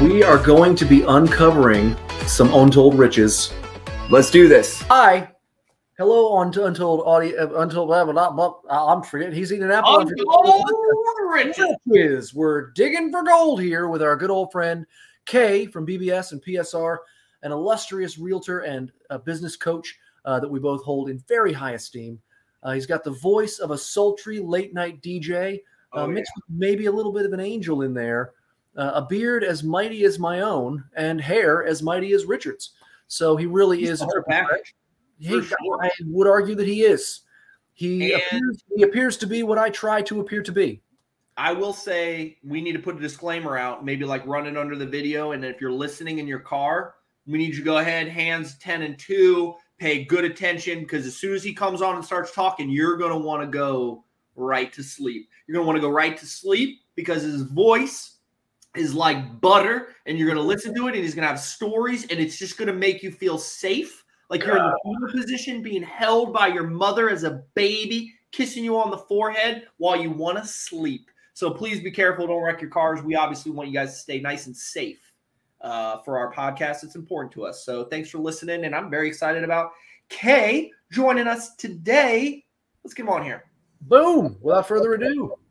we are going to be uncovering some untold riches. Let's do this. Hi. Hello, on Untold Audio, uh, Untold, blah, blah, blah, blah. I'm forgetting. He's eating an apple. Untold riches. riches. We're digging for gold here with our good old friend Kay from BBS and PSR, an illustrious realtor and a business coach uh, that we both hold in very high esteem. Uh, he's got the voice of a sultry late night DJ, uh, Oh, mixed with maybe a little bit of an angel in there, uh, a beard as mighty as my own, and hair as mighty as Richard's. So he really He's is a triple threat. package. He, sure. I would argue that he is. He And- appears, he appears to be what I try to appear to be. I will say we need to put a disclaimer out, maybe like running under the video. And if you're listening in your car, we need you to go ahead, hands 10 and 2, pay good attention because as soon as he comes on and starts talking, you're going to want to go right to sleep. You're going to want to go right to sleep because his voice is like butter and you're going to listen to it and he's going to have stories and it's just going to make you feel safe. Like you're in the fetal position being held by your mother as a baby, kissing you on the forehead while you want to sleep. So please be careful. Don't wreck your cars. We obviously want you guys to stay nice and safe uh, for our podcast. It's important to us. So thanks for listening. And I'm very excited about Kay joining us today. Let's get him on here. Boom! Without further ado, How you doing,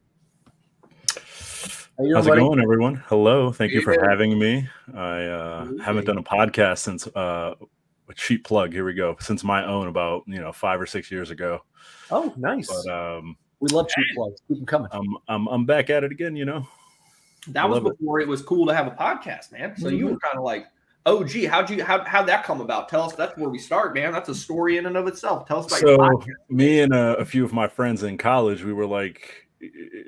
How's it going, everyone? Hello. Thank you for Hey. having me. I uh, haven't done a podcast since uh, a cheap plug. Here we go. Since my own, about you know five or six years ago. Oh, nice. But um, we love cheap plugs. Keep them coming. I'm I'm I'm back at it again. You know. That was Love it. before it. was cool to have a podcast, man. So you Mhm. were kind of like, oh, gee, how'd you how how'd that come about? Tell us. That's where we start, man. That's a story in and of itself. Tell us about your So podcast. me and a, a few of my friends in college, we were like,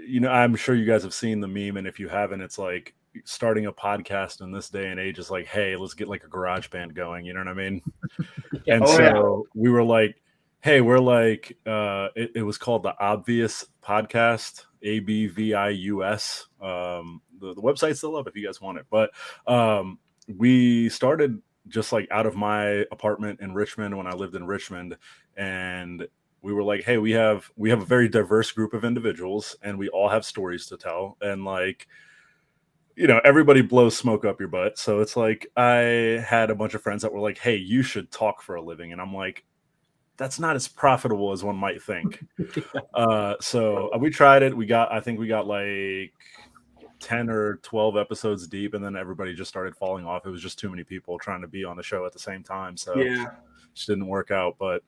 you know, I'm sure you guys have seen the meme, and if you haven't, it's like starting a podcast in this day and age is like, hey, let's get like a garage band going. You know what I mean? And Oh, so yeah. we were like, hey, we're like, uh, it, it was called the Obvious Podcast, A B V I U S. Um, the, the website's still up if you guys want it. But um, we started just like out of my apartment in Richmond when I lived in Richmond. And we were like, hey, we have we have a very diverse group of individuals and we all have stories to tell. And like, you know, everybody blows smoke up your butt. So it's like I had a bunch of friends that were like, "Hey, you should talk for a living," and I'm like, "That's not as profitable as one might think." uh, so uh, we tried it. We got, I think we got like ten or twelve episodes deep, and then everybody just started falling off. It was just too many people trying to be on the show at the same time, so Yeah. just didn't work out. But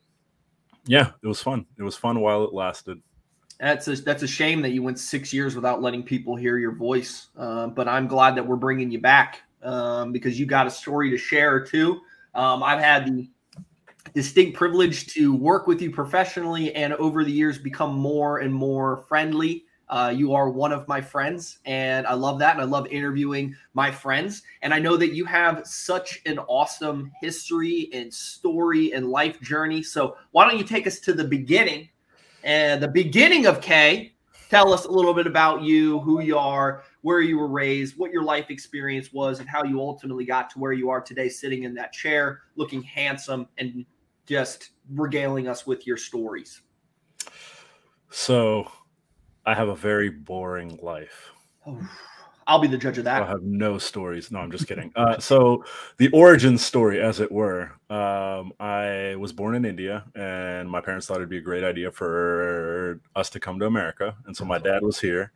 yeah, it was fun. It was fun while it lasted. That's a that's a shame that you went six years without letting people hear your voice. Uh, but I'm glad that we're bringing you back um, because you got a story to share too. Um, I've had the distinct privilege to work with you professionally and over the years become more and more friendly. Uh, you are one of my friends, and I love that. And I love interviewing my friends. And I know that you have such an awesome history and story and life journey. So, why don't you take us to the beginning? And the beginning of Kay, tell us a little bit about you, who you are, where you were raised, what your life experience was, and how you ultimately got to where you are today, sitting in that chair, looking handsome, and just regaling us with your stories. So I have a very boring life. Oh, I'll be the judge of that. I have no stories. No, I'm just kidding. Uh, so the origin story, as it were, um, I was born in India, and my parents thought it'd be a great idea for us to come to America, and so my dad was here,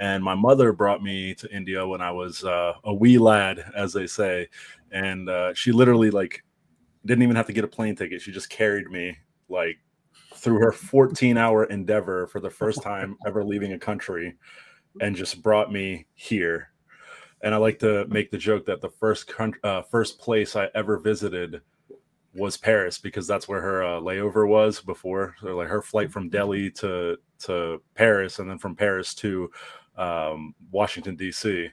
and my mother brought me to India when I was uh, a wee lad, as they say, and uh, she literally like didn't even have to get a plane ticket. She just carried me like through her 14 hour endeavor for the first time ever leaving a country and just brought me here. And I like to make the joke that the first country, uh, first place I ever visited was Paris because that's where her uh, layover was before. So like her flight from Delhi to to Paris, and then from Paris to um, Washington D.C.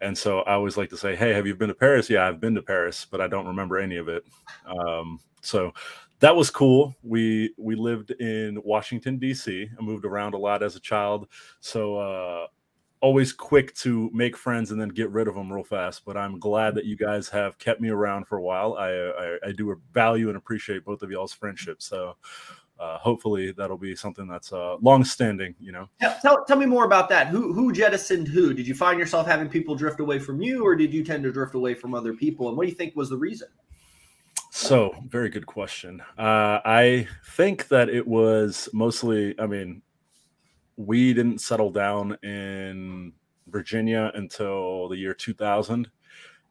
And so I always like to say, "Hey, have you been to Paris?" Yeah, I've been to Paris, but I don't remember any of it. Um, so that was cool. We we lived in Washington D.C. I moved around a lot as a child, so uh, always quick to make friends and then get rid of them real fast. But I'm glad that you guys have kept me around for a while. I I, I do value and appreciate both of y'all's friendship. So uh, hopefully that'll be something that's uh, long standing. You know. Tell, tell, tell me more about that. Who who jettisoned who? Did you find yourself having people drift away from you, or did you tend to drift away from other people? And what do you think was the reason? So, very good question. Uh, I think that it was mostly, I mean, we didn't settle down in Virginia until the year 2000.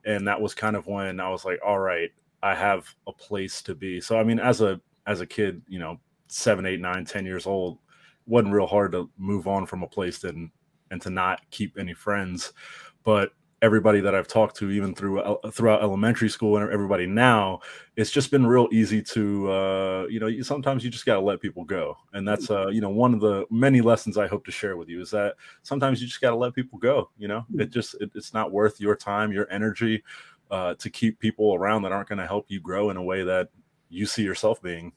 And that was kind of when I was like, all right, I have a place to be. So, I mean, as a, as a kid, you know, seven, eight, nine, ten years old, wasn't real hard to move on from a place and, and to not keep any friends. But everybody that I've talked to, even through uh, throughout elementary school and everybody now, it's just been real easy to, uh, you know, sometimes you just got to let people go, and that's, uh, you know, one of the many lessons I hope to share with you is that sometimes you just got to let people go. You know, it just it, it's not worth your time, your energy, uh, to keep people around that aren't going to help you grow in a way that you see yourself being.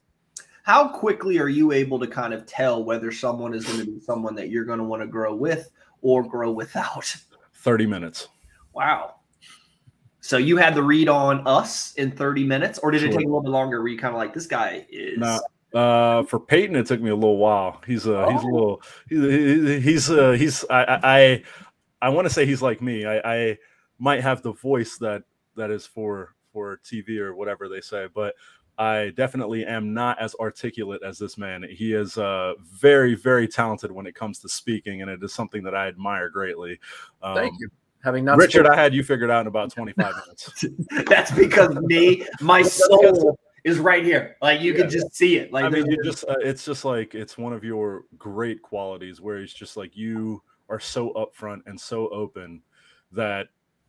How quickly are you able to kind of tell whether someone is going to be someone that you're going to want to grow with or grow without? 30 minutes. Wow. So you had the read on us in 30 minutes, or did sure. it take a little bit longer? Were you kind of like, this guy is. Nah. Uh, for Peyton, it took me a little while. He's uh, oh. he's a oh. little, he's he's uh, he's I I I want to say he's like me. I, I might have the voice that that is for for TV or whatever they say, but I definitely am not as articulate as this man. He is uh, very, very talented when it comes to speaking, and it is something that I admire greatly. Um, Thank you having not Richard, spoken. I had you figured out in about 25 minutes. That's because me, my soul is right here. Like you yeah, can just yeah. see it. Like I mean, you just uh, it's just like it's one of your great qualities where it's just like you are so upfront and so open that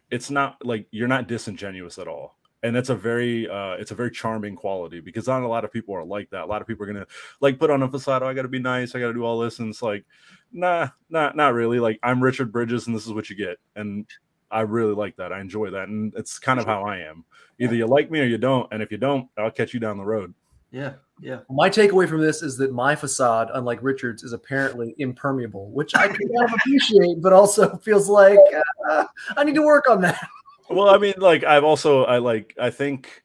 it's not like you're not disingenuous at all and that's a very uh it's a very charming quality because not a lot of people are like that. A lot of people are gonna like put on a facade oh, i gotta be nice i gotta do all this and it's like nah not not really. Like i'm richard bridges and this is what you get. And i really like that. I enjoy that and it's kind of how i am. Either you like me or you don't and if you don't i'll catch you down the road. Yeah yeah. My takeaway from this is that my facade unlike richard's is apparently impermeable which i can kind of appreciate but also feels like uh, i need to work on that well, I mean, like I've also I like I think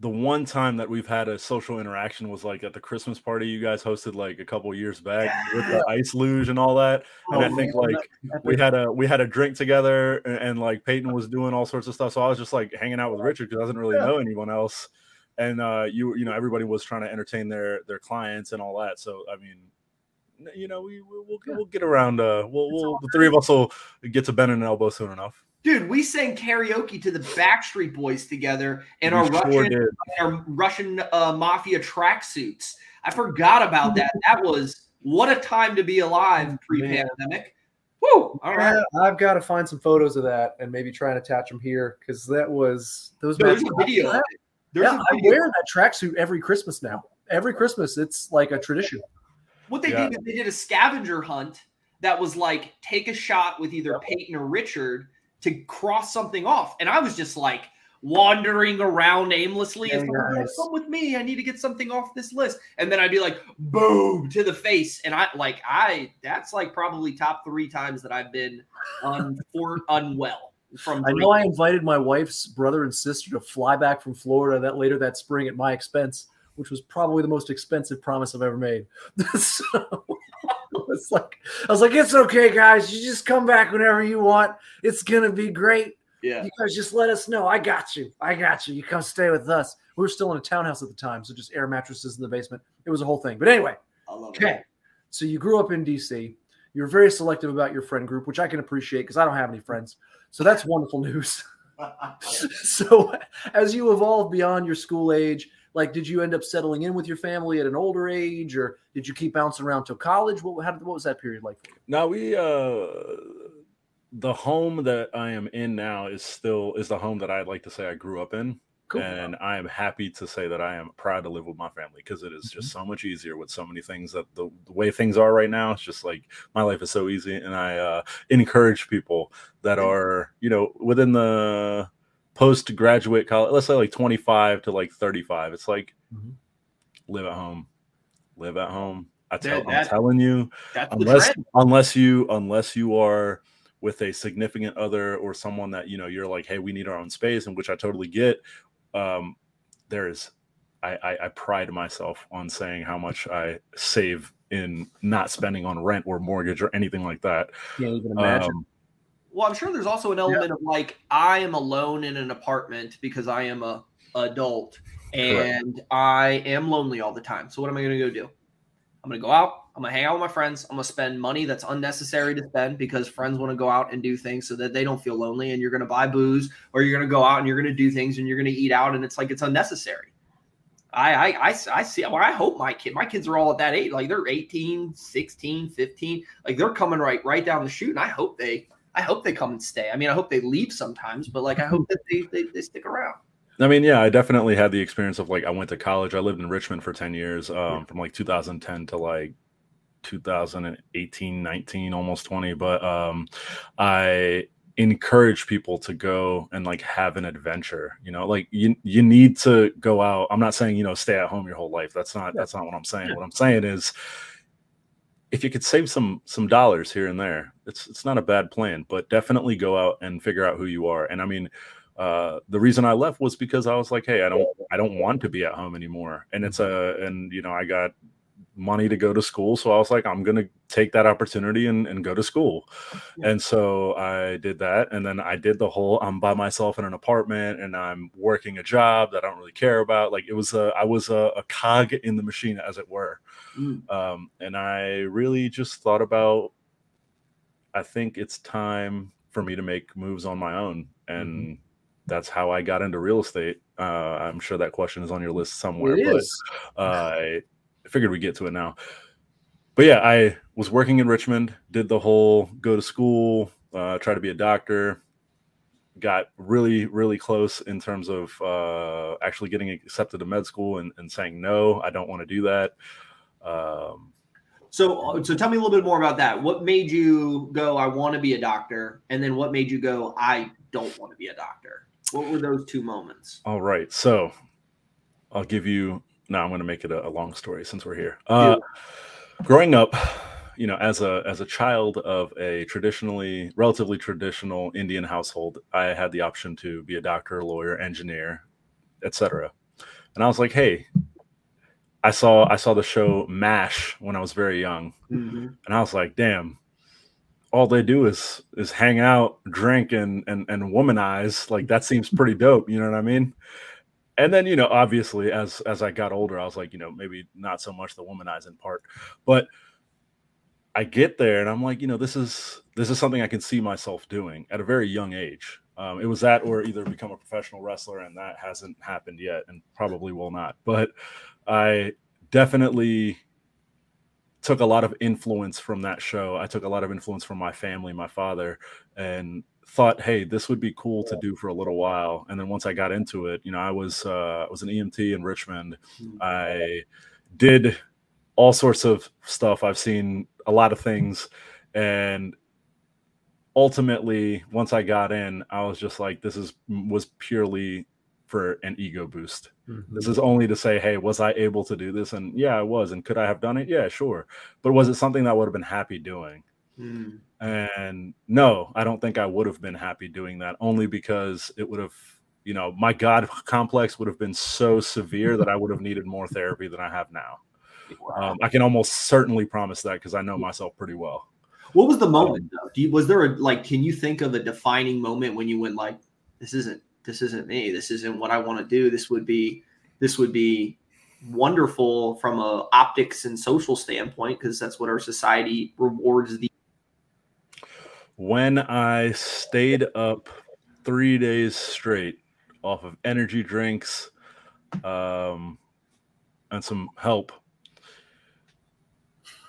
the one time that we've had a social interaction was like at the Christmas party you guys hosted like a couple years back yeah. with the ice luge and all that. And oh, I think man. like we had a we had a drink together and, and, like Peyton was doing all sorts of stuff. So I was just like hanging out with Richard because I didn't really yeah. know anyone else. And uh you you know everybody was trying to entertain their their clients and all that. So I mean you know we we'll, we'll, we'll get around uh we'll, we'll the three of us will get to bend an elbow soon enough. Dude, we sang karaoke to the Backstreet Boys together in our sure Russian, our Russian uh, mafia tracksuits. I forgot about that. That was what a time to be alive pre-pandemic. Woo! All right, yeah, I've got to find some photos of that and maybe try and attach them here because that was those. There's a video. There's yeah, a video. I wear that tracksuit every Christmas now. Every Christmas, it's like a tradition. What they yeah. did, they did a scavenger hunt that was like take a shot with either Peyton or Richard to cross something off. And I was just like wandering around aimlessly. If nice. come with me, I need to get something off this list. And then I'd be like, boom, to the face. And I like I that's like probably top three times that I've been un, for unwell. From I know I invited my wife's brother and sister to fly back from Florida that later that spring at my expense, which was probably the most expensive promise I've ever made. so was like, I was like, it's okay, guys. You just come back whenever you want. It's gonna be great. Yeah. You guys just let us know. I got you. I got you. You come stay with us. We were still in a townhouse at the time, so just air mattresses in the basement. It was a whole thing. But anyway, okay. So you grew up in DC. You're very selective about your friend group, which I can appreciate because I don't have any friends. So that's wonderful news. so as you evolve beyond your school age, like did you end up settling in with your family at an older age or did you keep bouncing around till college what, how, what was that period like for you no we uh the home that i am in now is still is the home that i'd like to say i grew up in Cool. And I am happy to say that I am proud to live with my family because it is mm-hmm. just so much easier with so many things that the, the, way things are right now. It's just like my life is so easy. And I uh, encourage people that are, you know, within the postgraduate college, let's say like 25 to like 35. It's like mm-hmm. live at home, live at home. I tell, that, I'm telling you, unless unless you unless you are with a significant other or someone that you know you're like, hey, we need our own space, and which I totally get. Um, there is I, I, I pride myself on saying how much I save in not spending on rent or mortgage or anything like that. Can't even imagine. Um, Well, I'm sure there's also an element of like I am alone in an apartment because I am a adult and I am lonely all the time. So what am I going to go do? I'm going to go out. I'm going to hang out with my friends. I'm going to spend money that's unnecessary to spend because friends want to go out and do things so that they don't feel lonely. And you're going to buy booze or you're going to go out and you're going to do things and you're going to eat out and it's like it's unnecessary. I, I, I, I see, or I hope my kid, my kids are all at that age. Like they're 18, 16, 15. Like they're coming right, right down the chute. And I hope they, I hope they come and stay. I mean, I hope they leave sometimes, but like I hope that they, they, they stick around. I mean, yeah, I definitely had the experience of like I went to college. I lived in Richmond for 10 years, um, from like 2010 to like 2018, 19, almost 20. But um, I encourage people to go and like have an adventure. You know, like you you need to go out. I'm not saying, you know, stay at home your whole life. That's not that's not what I'm saying. What I'm saying is if you could save some some dollars here and there, it's it's not a bad plan, but definitely go out and figure out who you are. And I mean, uh, the reason I left was because I was like, hey, I don't I don't want to be at home anymore. And it's a and you know I got money to go to school, so I was like, I'm gonna take that opportunity and, and go to school. And so I did that, and then I did the whole I'm by myself in an apartment and I'm working a job that I don't really care about. Like it was a I was a, a cog in the machine, as it were. Mm. Um, and I really just thought about I think it's time for me to make moves on my own. And that's how I got into real estate. Uh, I'm sure that question is on your list somewhere, It but is. uh, I figured we'd get to it now. But yeah, I was working in Richmond, did the whole go to school, uh, try to be a doctor, got really, really close in terms of uh, actually getting accepted to med school and, and saying, no, I don't want to do that. Um, So, so tell me a little bit more about that. What made you go, I want to be a doctor? And then what made you go, I don't want to be a doctor? What were those two moments? All right. So I'll give you now I'm going to make it a, a long story since we're here. Uh, growing up, you know, as a as a child of a traditionally relatively traditional Indian household, I had the option to be a doctor, lawyer, engineer, etc. And I was like, "Hey, I saw I saw the show MASH when I was very young, Mhm. and I was like, damn, all they do is is hang out, drink, and and and womanize. Like that seems pretty dope. You know what I mean? And then you know, obviously, as as I got older, I was like, you know, maybe not so much the womanizing part, but I get there and I'm like, you know, this is this is something I can see myself doing at a very young age. Um, it was that or either become a professional wrestler, and that hasn't happened yet, and probably will not. But I definitely took a lot of influence from that show. I took a lot of influence from my family, my father, and thought, hey, this would be cool to do for a little while. And then once I got into it, you know, I was uh, I was an EMT in Richmond. I did all sorts of stuff. I've seen a lot of things, and ultimately, once I got in, I was just like, this is was purely for an ego boost. This is only to say, hey, was I able to do this? And yeah, I was. And could I have done it? Yeah, sure. But was it something that I would have been happy doing? Mm. And no, I don't think I would have been happy doing that only because it would have, you know, my God complex would have been so severe that I would have needed more therapy than I have now. Wow. Um, I can almost certainly promise that because I know myself pretty well. What was the moment though? Do you, was there a like? Can you think of a defining moment when you went like, "This isn't this isn't me. This isn't what I want to do. This would be this would be wonderful from a optics and social standpoint because that's what our society rewards the When I stayed up three days straight off of energy drinks um, and some help.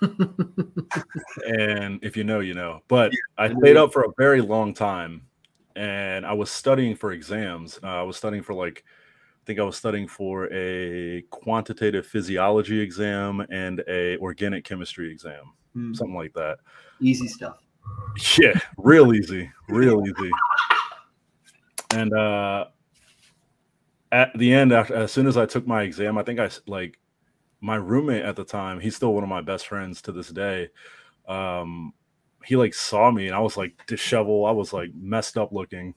and if you know, you know. But I stayed up for a very long time, and I was studying for exams. Uh, I was studying for like, I think I was studying for a quantitative physiology exam and a organic chemistry exam, Hmm. something like that. easy stuff. Yeah, real easy, real easy. And uh at the end, after as soon as I took my exam, I think I like my roommate at the time. He's still one of my best friends to this day. Um, he like saw me, and I was like disheveled. I was like messed up looking,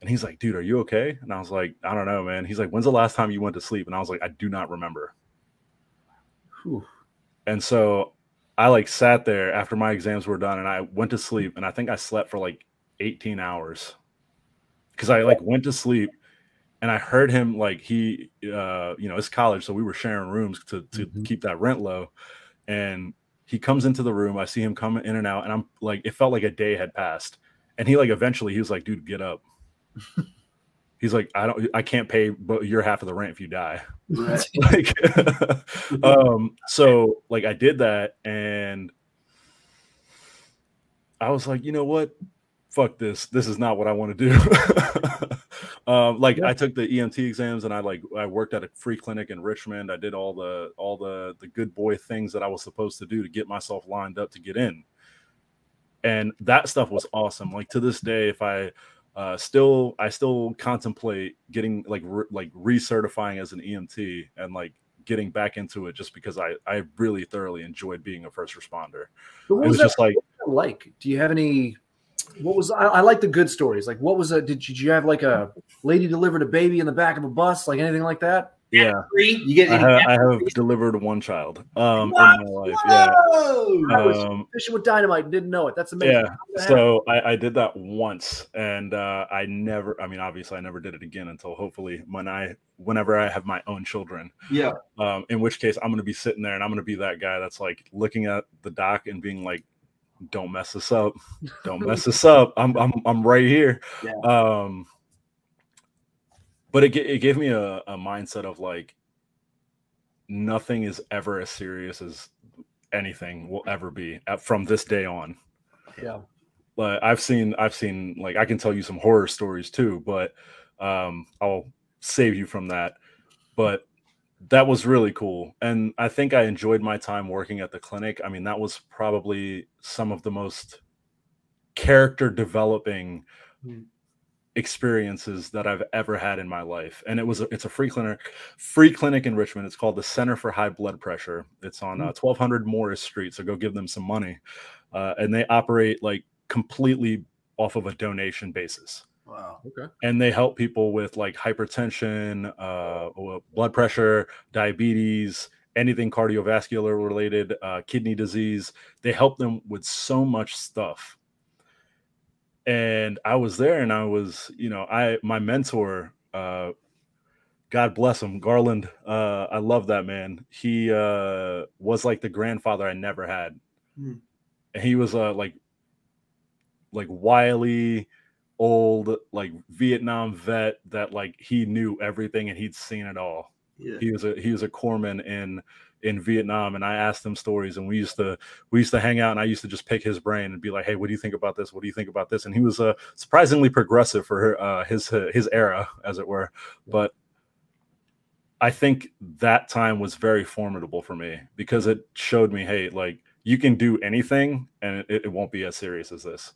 And he's like, dude, are you okay? And I was like, I don't know, man. He's like, when's the last time you went to sleep? And I was like, I do not remember. Whew. And so I like sat there after my exams were done and I went to sleep and I think I slept for like 18 hours because I like went to sleep and I heard him like he uh you know it's college so we were sharing rooms to to Mhm. keep that rent low and he comes into the room I see him come in and out and I'm like it felt like a day had passed. And he like eventually he was like dude get up. He's like I don't I can't pay but your half of the rent if you die. Right. like um so like i did that and i was like you know what? Fuck this. This is not what i want to do um like Yeah. i took the emt exams and i like i worked at a free clinic in richmond i did all the all the the good boy things that i was supposed to do to get myself lined up to get in and that stuff was awesome like to this day if i uh, still I still contemplate getting like re- like recertifying as an EMT and like getting back into it just because I I really thoroughly enjoyed being a first responder. But what It was that just like like? Do you have any? What was I, I like the good stories? Like, what was a? Did you, did you have like a lady delivered a baby in the back of a bus? Like anything like that? yeah, You get I, any ha- I have delivered one child um in my life. Yeah. Whoa! I was Um, fishing with dynamite and didn't know it. That's amazing. yeah. How did that happen? So I, I did that once, and uh, I never. I mean, obviously, I never did it again until hopefully when I, whenever I have my own children. yeah. Um, in which case, I'm going to be sitting there and I'm going to be that guy that's like looking at the doc and being like, "Don't mess this up. Don't mess this up. I'm I'm I'm right here." Yeah. Um, but it it gave me a, a mindset of like, nothing is ever as serious as anything will ever be at, from this day on yeah. but I've seen I've seen like I can tell you some horror stories too, but um I'll save you from that. But that was really cool. And I think I enjoyed my time working at the clinic. I mean, that was probably some of the most character developing Hmm. experiences that I've ever had in my life. And it was a, it's a free clinic, free clinic in Richmond. It's called the Center for High Blood Pressure. It's on uh, 1200 Morris Street. So go give them some money. Uh, and they operate like completely off of a donation basis Wow. Okay. and they help people with like hypertension, uh, or blood pressure, diabetes, anything cardiovascular related, uh, kidney disease. They help them with so much stuff. And I was there, and I was, you know, I my mentor, uh, God bless him, Garland. Uh, I love that man. He uh, was like the grandfather I never had, Hmm. and he was uh, like, like wily, old like Vietnam vet that like he knew everything and he'd seen it all. Yeah. He was a he was a corpsman in in Vietnam and I asked him stories and we used to we used to hang out and I used to just pick his brain and be like, "Hey, what do you think about this? What do you think about this?" And he was uh, surprisingly progressive for uh, his his era as it were. But I think that time was very formidable for me because it showed me, hey, like you can do anything and it, it won't be as serious as this.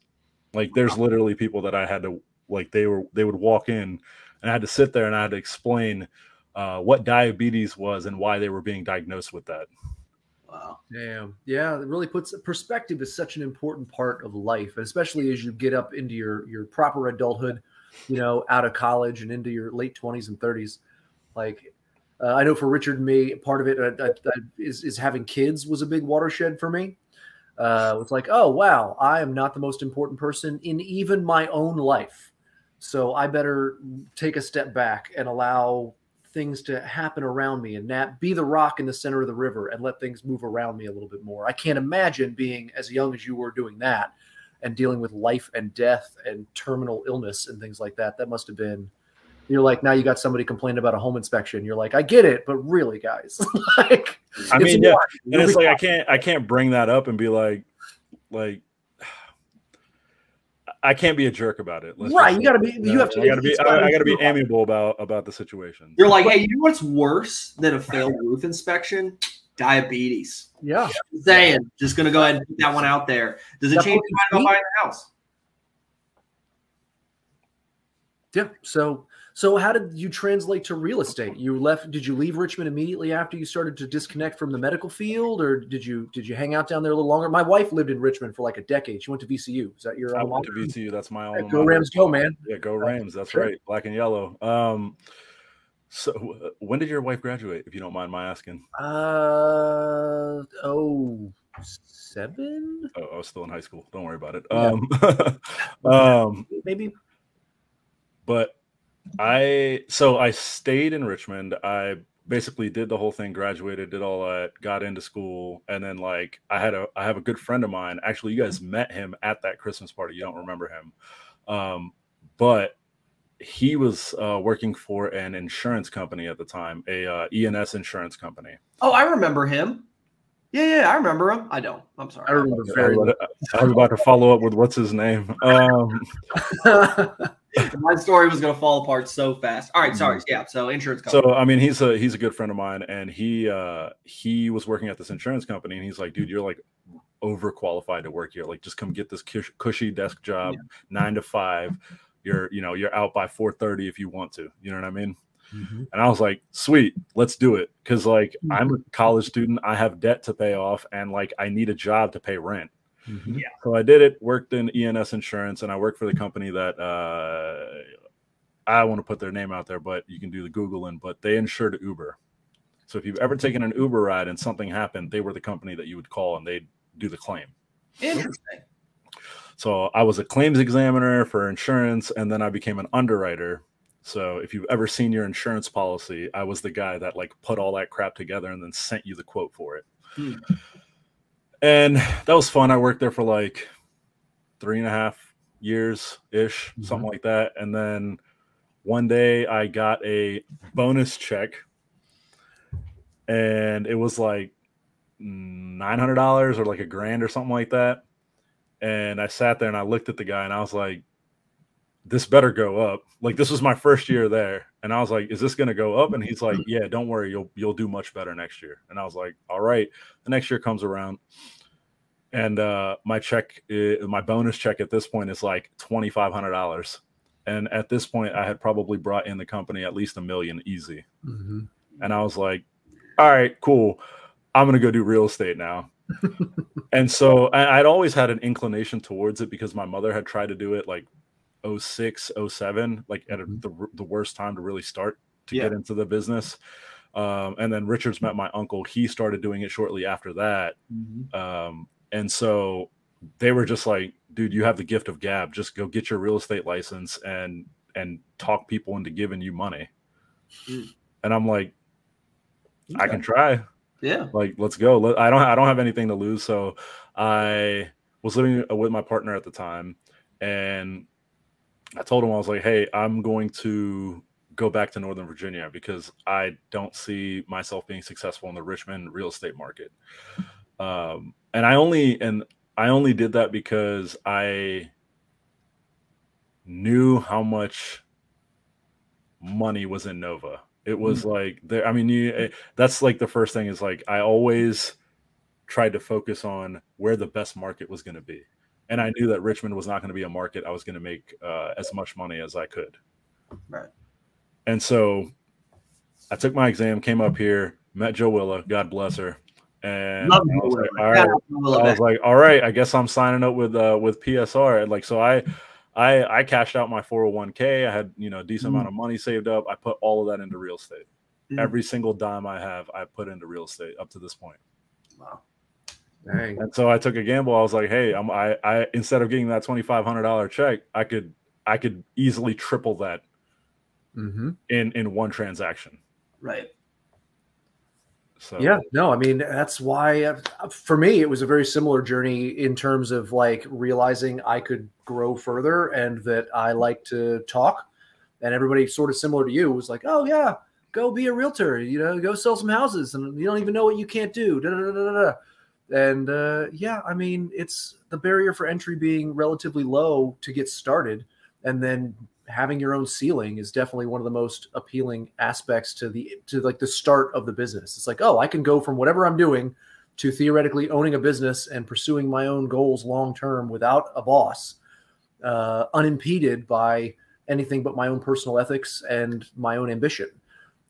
Like there's literally people that I had to like they were they would walk in and I had to sit there and I had to explain uh, what diabetes was and why they were being diagnosed with that. Wow. Damn. Yeah, it really puts perspective is such an important part of life, especially as you get up into your your proper adulthood, you know, out of college and into your late 20s and 30s. Like uh, I know for Richard and me, part of it uh, uh, uh, is is having kids was a big watershed for me. Uh, it's like, oh wow, I am not the most important person in even my own life, so I better take a step back and allow things to happen around me and not be the rock in the center of the river and let things move around me a little bit more. I can't imagine being as young as you were doing that and dealing with life and death and terminal illness and things like that. That must have been you're like now you got somebody complaining about a home inspection. You're like, I get it, but really, guys, like I it's mean, yeah, and it's Really like I can't I can't bring that up and be like like I can't be a jerk about it. Let's right. You got to say. be. You have to. I gotta be. I, gotta I gotta be amiable about about the situation. You're like, hey, you know what's worse than a failed roof inspection? Diabetes. Yeah. Just Saying, just gonna go ahead and put that one out there. Does it That's change what your mind we- about buying a house? Yeah. So So how did you translate to real estate? You left did you leave Richmond immediately after you started to disconnect from the medical field or did you did you hang out down there a little longer? My wife lived in Richmond for like a decade. She went to VCU. Is that your I went to VCU. That's my own. Go Rams go, man. Yeah, go Rams. That's sure. right. Black and yellow. Um so when did your wife graduate if you don't mind my asking? Uh oh seven. Oh, I was still in high school. Don't worry about it. Yeah. Um, um maybe but I so I stayed in Richmond. I basically did the whole thing, graduated, did all that, got into school, and then like I had a I have a good friend of mine. Actually, you guys met him at that Christmas party. You don't remember him, um, but he was uh, working for an insurance company at the time, a uh, E&S insurance company. Oh, I remember him. Yeah, yeah, I remember him. I don't. I'm sorry. I remember very. I was about to follow up with what's his name. Um, my story was going to fall apart so fast. All right, sorry. Mm-hmm. Yeah, so insurance company. So I mean, he's a he's a good friend of mine, and he uh he was working at this insurance company, and he's like, dude, you're like overqualified to work here. Like, just come get this cushy desk job, yeah. nine to five. You're you know you're out by four thirty if you want to. You know what I mean? Mm-hmm. And I was like, sweet, let's do it. Cause like mm-hmm. I'm a college student, I have debt to pay off, and like I need a job to pay rent. Mm-hmm. Yeah. So I did it, worked in E&S insurance, and I worked for the company that uh, I want to put their name out there, but you can do the Googling, but they insured Uber. So if you've ever taken an Uber ride and something happened, they were the company that you would call and they'd do the claim. Interesting. So I was a claims examiner for insurance, and then I became an underwriter. So if you've ever seen your insurance policy, I was the guy that like put all that crap together and then sent you the quote for it. Hmm and that was fun. I worked there for like three and a half years ish, mm-hmm. something like that. And then one day I got a bonus check, and it was like nine hundred dollars or like a grand or something like that. And I sat there and I looked at the guy and I was like, "This better go up." Like this was my first year there, and I was like, "Is this going to go up?" And he's like, "Yeah, don't worry, you'll you'll do much better next year." And I was like, "All right." The next year comes around, and uh, my check, uh, my bonus check at this point is like twenty five hundred dollars. And at this point, I had probably brought in the company at least a million easy. Mm-hmm. And I was like, "All right, cool. I'm gonna go do real estate now." and so I, I'd always had an inclination towards it because my mother had tried to do it like 06, 07, like at a, mm-hmm. the, the worst time to really start to yeah. get into the business. Um, and then Richards met my uncle. He started doing it shortly after that. Mm-hmm. Um, and so they were just like, dude, you have the gift of gab. Just go get your real estate license and and talk people into giving you money. Mm. And I'm like, I can try. Yeah. Like, let's go. I don't I don't have anything to lose. So I was living with my partner at the time and I told him I was like, "Hey, I'm going to go back to Northern Virginia because I don't see myself being successful in the Richmond real estate market." Um, and I only and I only did that because I knew how much money was in Nova. It was mm-hmm. like there. I mean, you. Eh, that's like the first thing is like I always tried to focus on where the best market was going to be, and I knew that Richmond was not going to be a market I was going to make uh, as much money as I could. Right. And so I took my exam, came up here, met Joe Willa, God bless her, and I was, like, all right, I was like, all right, I guess I'm signing up with uh with PSR. like so I I I cashed out my 401k. I had, you know, a decent mm. amount of money saved up. I put all of that into real estate. Mm. Every single dime I have, I put into real estate up to this point. Wow. Dang. And so I took a gamble. I was like, hey, I'm I I instead of getting that twenty five hundred dollar check, I could I could easily triple that mm-hmm. in in one transaction. Right. So yeah, no, I mean that's why uh, for me it was a very similar journey in terms of like realizing I could grow further and that I like to talk, and everybody sort of similar to you was like, oh yeah, go be a realtor, you know, go sell some houses, and you don't even know what you can't do. Da, da, da, and uh, yeah, I mean it's the barrier for entry being relatively low to get started, and then having your own ceiling is definitely one of the most appealing aspects to the to like the start of the business. It's like, oh, I can go from whatever I'm doing to theoretically owning a business and pursuing my own goals long term without a boss, uh, unimpeded by anything but my own personal ethics and my own ambition.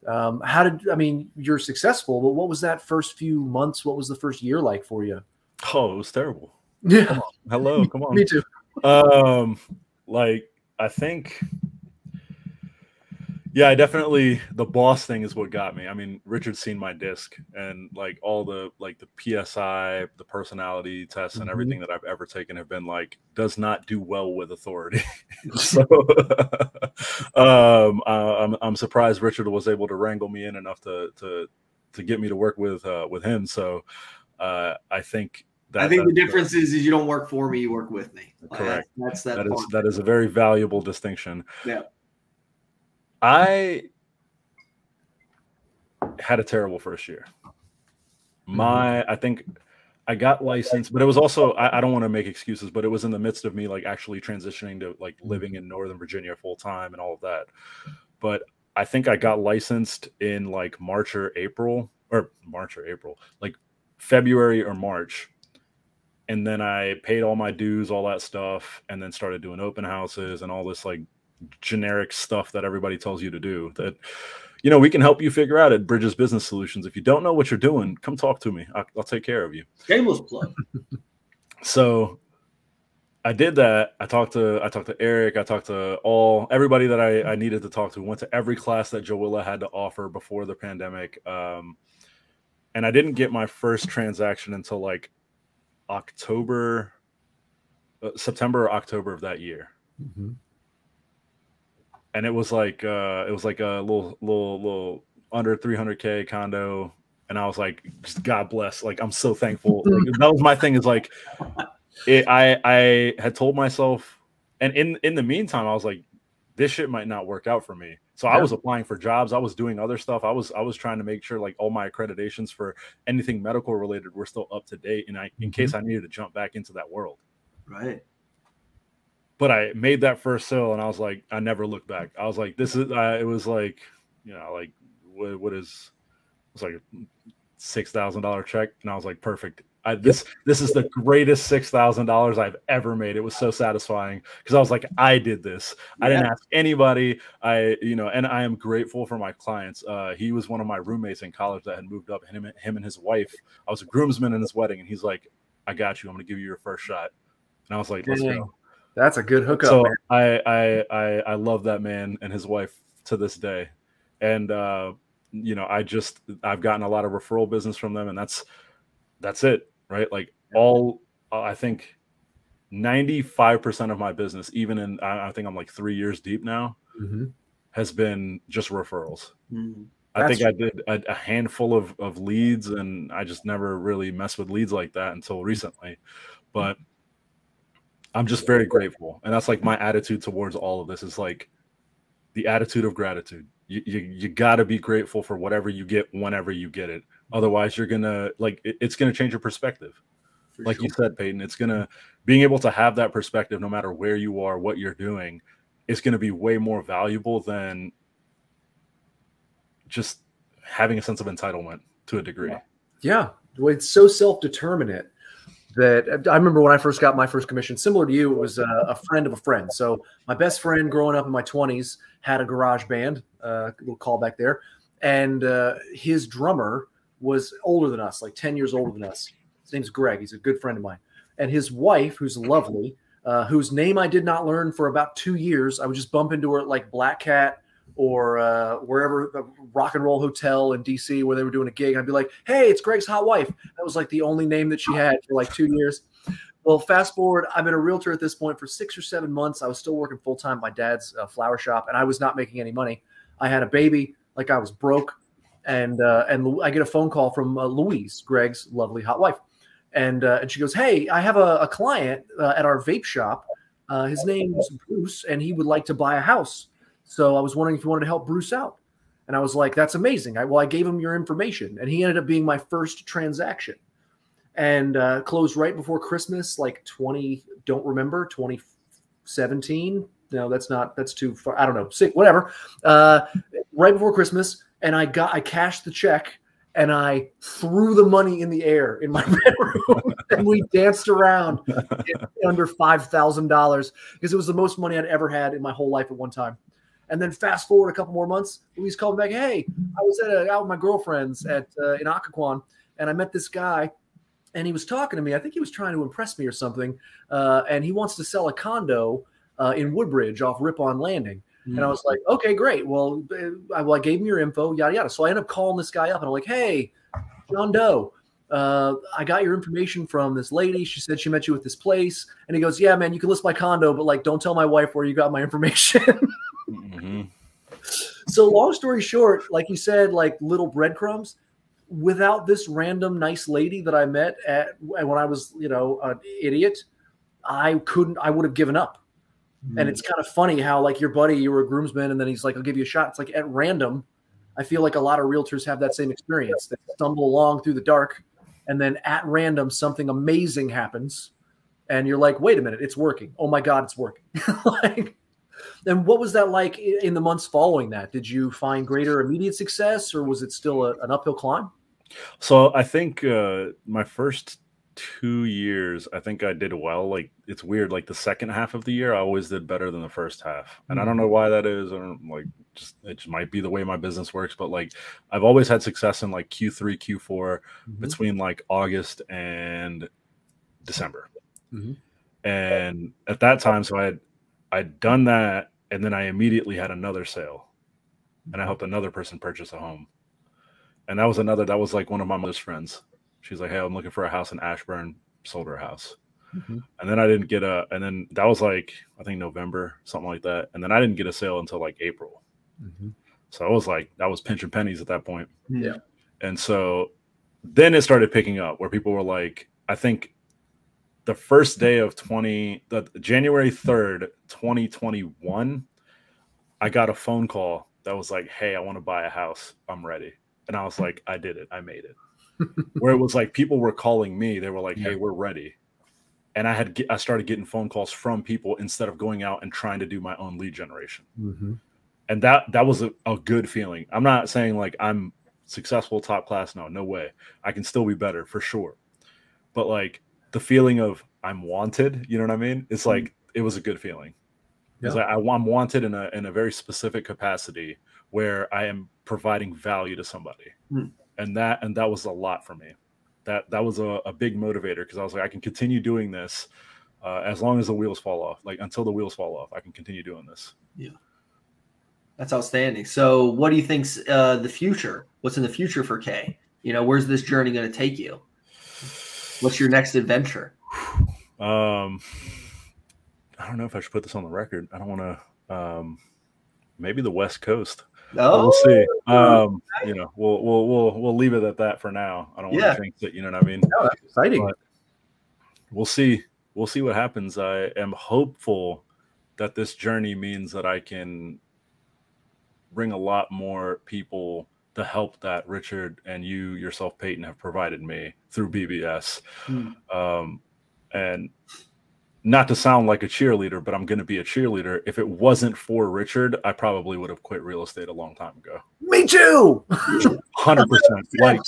Um, how did I mean? You're successful, but what was that first few months? What was the first year like for you? Oh, it was terrible. Yeah. Hello, come on. Me too. Um, like I think yeah, I definitely the boss thing is what got me. I mean, Richard's seen my DISC and like all the like the PSI, the personality tests, and Mhm. everything that I've ever taken have been like does not do well with authority. so um, uh, I'm I'm surprised Richard was able to wrangle me in enough to to to get me to work with uh, with him. So uh, I think that I think the difference is, is you don't work for me, you work with me. Correct. That's, that's that. that is that is a very valuable distinction. Yeah. I had a terrible first year. Mm-hmm. My, I think I got licensed, but it was also I, I don't want to make excuses, but it was in the midst of me like actually transitioning to like mm-hmm. living in Northern Virginia full time and all of that. But I think I got licensed in like March or April or March or April, like February or March. And then I paid all my dues, all that stuff, and then started doing open houses and all this like generic stuff that everybody tells you to do that you know we can help you figure out at bridges business solutions. If you don't know what you're doing come talk to me. I'll, I'll take care of you. Shameless plug. so i did that. I talked to i talked to eric. I talked to all everybody that i, I needed to talk to. Went to every class that joella had to offer before the pandemic um, and i didn't get my first transaction until like october uh, september or october of that year. Mhm. And it was like uh it was like a little little little under 300k condo. And i was like just god bless. Like i'm so thankful. Like, that was my thing is like it, i i had told myself and in in the meantime i was like this shit might not work out for me. So i was applying for jobs. I was doing other stuff. I was i was trying to make sure like all my accreditations for anything medical related were still up to date and i in Mhm. case i needed to jump back into that world. Right. But I made that first sale and I was like, I never looked back. I was like, this is, uh, it was like, you know, like what, what is, it was like a six thousand dollar check, and I was like, perfect. I, this this is the greatest six thousand dollars I've ever made. It was so satisfying because I was like, I did this. I didn't ask anybody. I, you know, and I am grateful for my clients. Uh, he was one of my roommates in college that had moved up. Him, him and his wife. I was a groomsman in his wedding, and he's like, I got you. I'm going to give you your first shot. And I was like, let's go That's a good hookup. so man. I, I I I love that man and his wife to this day, and uh, you know I just I've gotten a lot of referral business from them, and that's that's it, right? Like all uh, I think ninety five percent of my business, even in I, I think I'm like three years deep now, Mhm. has been just referrals. Mhm. I That's- think I did a, a handful of, of leads, and I just never really messed with leads like that until recently. But I'm just very grateful, and that's like my attitude towards all of this is like the attitude of gratitude. You you, you got to be grateful for whatever you get whenever you get it. Otherwise, you're gonna like it- it's gonna change your perspective. For Like sure. you said, Peyton, it's gonna being able to have that perspective, no matter where you are, what you're doing, is gonna be way more valuable than just having a sense of entitlement to a degree. Yeah, well, it's so self-determinate that I remember when I first got my first commission. Similar to you, it was a, a friend of a friend. So my best friend growing up in my twenties had a garage band. Uh, little callback there, and uh, his drummer was older than us, like ten years older than us. His name's Greg. He's a good friend of mine, and his wife, who's lovely, uh, whose name I did not learn for about two years. I would just bump into her at like Black Cat or uh, wherever the rock and roll hotel in DC where they were doing a gig. I'd be like, "Hey, it's Greg's hot wife." That was like the only name that she had for like two years. Well, fast forward, I've been a realtor at this point for six or seven months. I was still working full time at my dad's uh, flower shop, and I was not making any money. I had a baby, like I was broke, and uh, and I get a phone call from uh, Louise, Greg's lovely hot wife, and uh, and she goes, "Hey, I have a, a client uh, at our vape shop. His name's Bruce, and he would like to buy a house. So I was wondering if you wanted to help Bruce out." And I was like, "That's amazing." I, well, I gave him your information, and he ended up being my first transaction, and uh, closed right before Christmas, like twenty. Don't remember twenty seventeen. No, that's not. That's too far. I don't know. Sick. Whatever. Uh, right before Christmas, and I got I cashed the check and I threw the money in the air in my bedroom and we danced around under five thousand dollars because it was the most money I'd ever had in my whole life at one time. And then fast forward a couple more months, Louise called me back. Hey, I was at a, out with my girlfriends at uh, in Occoquan, and I met this guy, and he was talking to me. I think he was trying to impress me or something. Uh, and he wants to sell a condo uh, in Woodbridge off Rippon Landing. Mm-hmm. And I was like, okay, great. Well, I, well, I gave him your info, yada yada. So I end up calling this guy up, and I'm like, hey, John Doe. Uh, I got your information from this lady. She said she met you at this place. And he goes, Yeah, man, you can list my condo, but like, don't tell my wife where you got my information. Mm-hmm. So, long story short, like you said, like little breadcrumbs. Without this random nice lady that I met at when I was, you know, an idiot, I couldn't. I would have given up. Mm-hmm. And it's kind of funny how like your buddy, you were a groomsman, and then he's like, "I'll give you a shot." It's like at random. I feel like a lot of realtors have that same experience. They stumble along through the dark, and then at random something amazing happens, and you're like, "Wait a minute, it's working! Oh my god, it's working!" like, and what was that like in the months following that? Did you find greater immediate success, or was it still a, an uphill climb? So I think uh, my first two years, I think I did well. Like it's weird. Like the second half of the year, I always did better than the first half, and mm-hmm. I don't know mm. why that is. I don't like just it just might be the way my business works. But like I've always had success in like Q three, Q 4 mm-hmm. between like August and December, mm-hmm. and at that time, so I had I'd done that, and then I immediately had another sale, and I helped another person purchase a home, and that was another. That was like one of my mother's friends. She's like, "Hey, I'm looking for a house in Ashburn." Sold her house, mm-hmm. and then I didn't get a. And then that was like I think November, something like that. And then I didn't get a sale until like April. Mm-hmm. So I was like, that was pinching pennies at that point. Yeah. And so then it started picking up where people were like, I think the first day of 20 the January 3rd, 2021, I got a phone call that was like, "Hey, I want to buy a house. I'm ready." And I was like, "I did it. I made it." Where it was like people were calling me, they were like, "Hey, we're ready." And I had I started getting phone calls from people instead of going out and trying to do my own lead generation. Mm-hmm. And that that was a, a good feeling. I'm not saying like I'm successful top class no no way i can still be better for sure but like the feeling of I'm wanted. You know what I mean? It's like mm-hmm. it was a good feeling because yeah. I, I'm wanted in a in a very specific capacity where I am providing value to somebody, mm. and that and that was a lot for me. That that was a, a big motivator because I was like, I can continue doing this uh, as long as the wheels fall off. Like until the wheels fall off, I can continue doing this. Yeah. That's outstanding. So, what do you think's uh, the future? What's in the future for Kay? You know, where's this journey going to take you? What's your next adventure? Um, I don't know if I should put this on the record. I don't want to. Um, maybe the West Coast. Oh, we'll see. Um, you know, we'll we'll we'll we'll leave it at that for now. I don't want to think that you know what I mean. No, that's exciting. But we'll see. We'll see what happens. I am hopeful that this journey means that I can bring a lot more people the help that Richard and you yourself, Peyton, have provided me through BBS. Mm. Um, and not to sound like a cheerleader, but I'm going to be a cheerleader. If it wasn't for Richard, I probably would have quit real estate a long time ago. Me too. Hundred percent. Like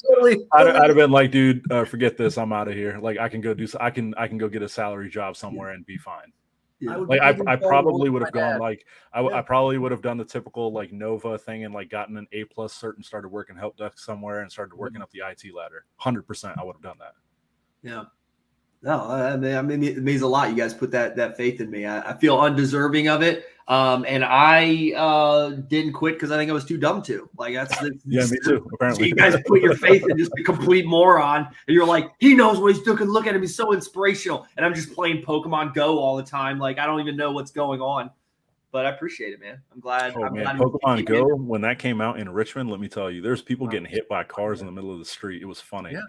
I'd, I'd, have been like, dude, uh, forget this. I'm out of here. Like I can go do. I can. I can go get a salary job somewhere and be fine. Yeah. I like I, I probably would have gone dad. like I, yeah. I probably would have done the typical like Nova thing and like gotten an A plus cert and started working help desk somewhere and started working mm-hmm. up the IT ladder. Hundred percent, I would have done that. Yeah. No, I mean, I mean, it means a lot. You guys put that that faith in me. I, I feel undeserving of it, um, and I uh, didn't quit because I think I was too dumb to. Like that's, that's yeah, me too. Apparently, you guys put your faith in just a complete moron, and you're like, he knows what he's doing. Look at him; he's so inspirational. And I'm just playing Pokemon Go all the time. Like I don't even know what's going on but I appreciate it, man. I'm glad. Oh I'm man, glad Pokemon Go in. when that came out in Richmond, let me tell you, there's people getting hit by cars in the middle of the street. It was funny. Yeah.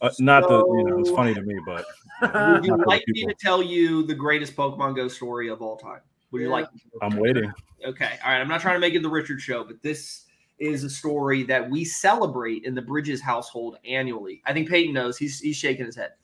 Uh, not so, the you know, it's funny to me, but would you like me to tell you the greatest Pokemon Go story of all time? Would you yeah. like? I'm waiting. Okay, all right. I'm not trying to make it the Richard show, but this is a story that we celebrate in the Bridges household annually. I think Peyton knows. He's he's shaking his head.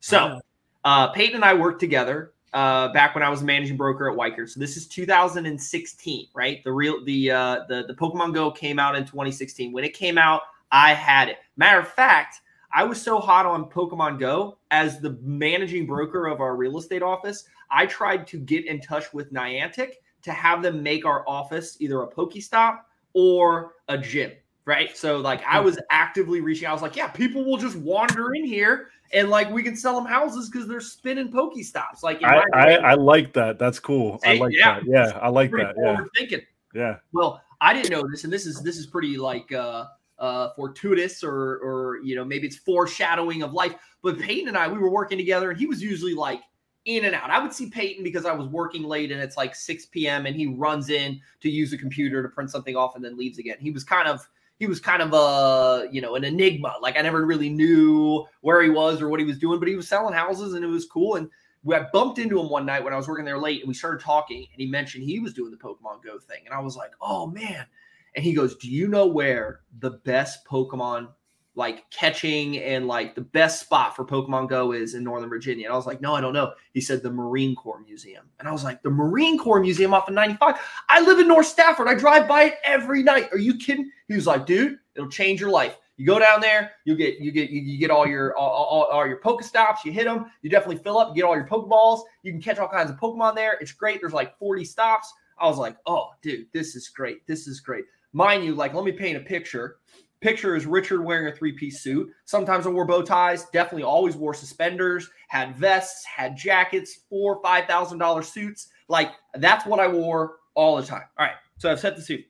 So, uh, Peyton and I worked together uh, back when I was a managing broker at Weichert. So this is 2016, right? The real the uh, the the Pokemon Go came out in 2016. When it came out, I had it. Matter of fact, I was so hot on Pokemon Go as the managing broker of our real estate office. I tried to get in touch with Niantic to have them make our office either a Pokestop or a gym. Right. So, like, I was actively reaching out. I was like, yeah, people will just wander in here and, like, we can sell them houses because they're spinning Pokestops. Like, I, I, I, like that. That's cool. I like yeah. that. Yeah. I like that. Yeah. Thinking. Yeah. Well, I didn't know this. And this is, this is pretty like, uh, uh, fortuitous or or you know maybe it's foreshadowing of life. But Peyton and I, we were working together, and he was usually like in and out. I would see Peyton because I was working late and it's like 6 p.m. and he runs in to use a computer to print something off and then leaves again. He was kind of he was kind of a you know an enigma. Like I never really knew where he was or what he was doing, but he was selling houses and it was cool. And we I bumped into him one night when I was working there late and we started talking and he mentioned he was doing the Pokemon Go thing. And I was like, oh man, and he goes, "Do you know where the best Pokemon like catching and like the best spot for Pokemon Go is in Northern Virginia?" And I was like, "No, I don't know." He said the Marine Corps Museum, and I was like, "The Marine Corps Museum off of 95? I live in North Stafford. I drive by it every night. Are you kidding?" He was like, "Dude, it'll change your life." You go down there, you get you get you, get all your all, all, all your Pokestops. You hit them, you definitely fill up. You get all your Pokeballs. You can catch all kinds of Pokemon there. It's great. There's like 40 stops. I was like, oh, dude, this is great. This is great mind you, like let me paint a picture. Picture is Richard wearing a three-piece suit. Sometimes I wore bow ties. Definitely always wore suspenders. Had vests. Had jackets. Four, five thousand dollar suits. Like that's what I wore all the time. All right. So I've set the suit.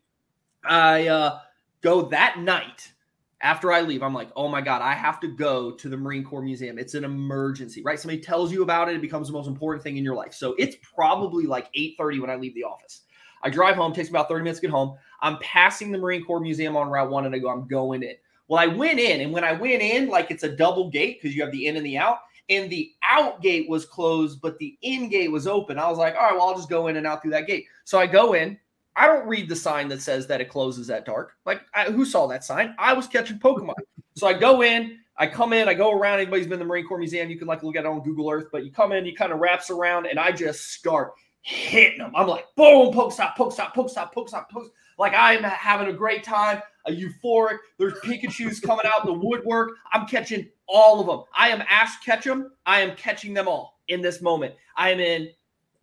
I uh, go that night after I leave. I'm like, oh my god, I have to go to the Marine Corps Museum. It's an emergency, right? Somebody tells you about it. It becomes the most important thing in your life. So it's probably like 8:30 when I leave the office. I drive home. Takes about 30 minutes to get home. I'm passing the Marine Corps Museum on Route One, and I go, I'm going in. Well, I went in, and when I went in, like it's a double gate because you have the in and the out, and the out gate was closed, but the in gate was open. I was like, all right, well, I'll just go in and out through that gate. So I go in. I don't read the sign that says that it closes at dark. Like, I, who saw that sign? I was catching Pokemon. so I go in. I come in, I go around. Anybody's been to the Marine Corps Museum, you can like look at it on Google Earth, but you come in, you kind of wraps around, and I just start hitting them. I'm like, boom, poke stop, poke stop, poke stop, poke stop, poke. Like I'm having a great time, a euphoric. There's Pikachu's coming out the woodwork. I'm catching all of them. I am Ash Ketchum. I am catching them all in this moment. I am in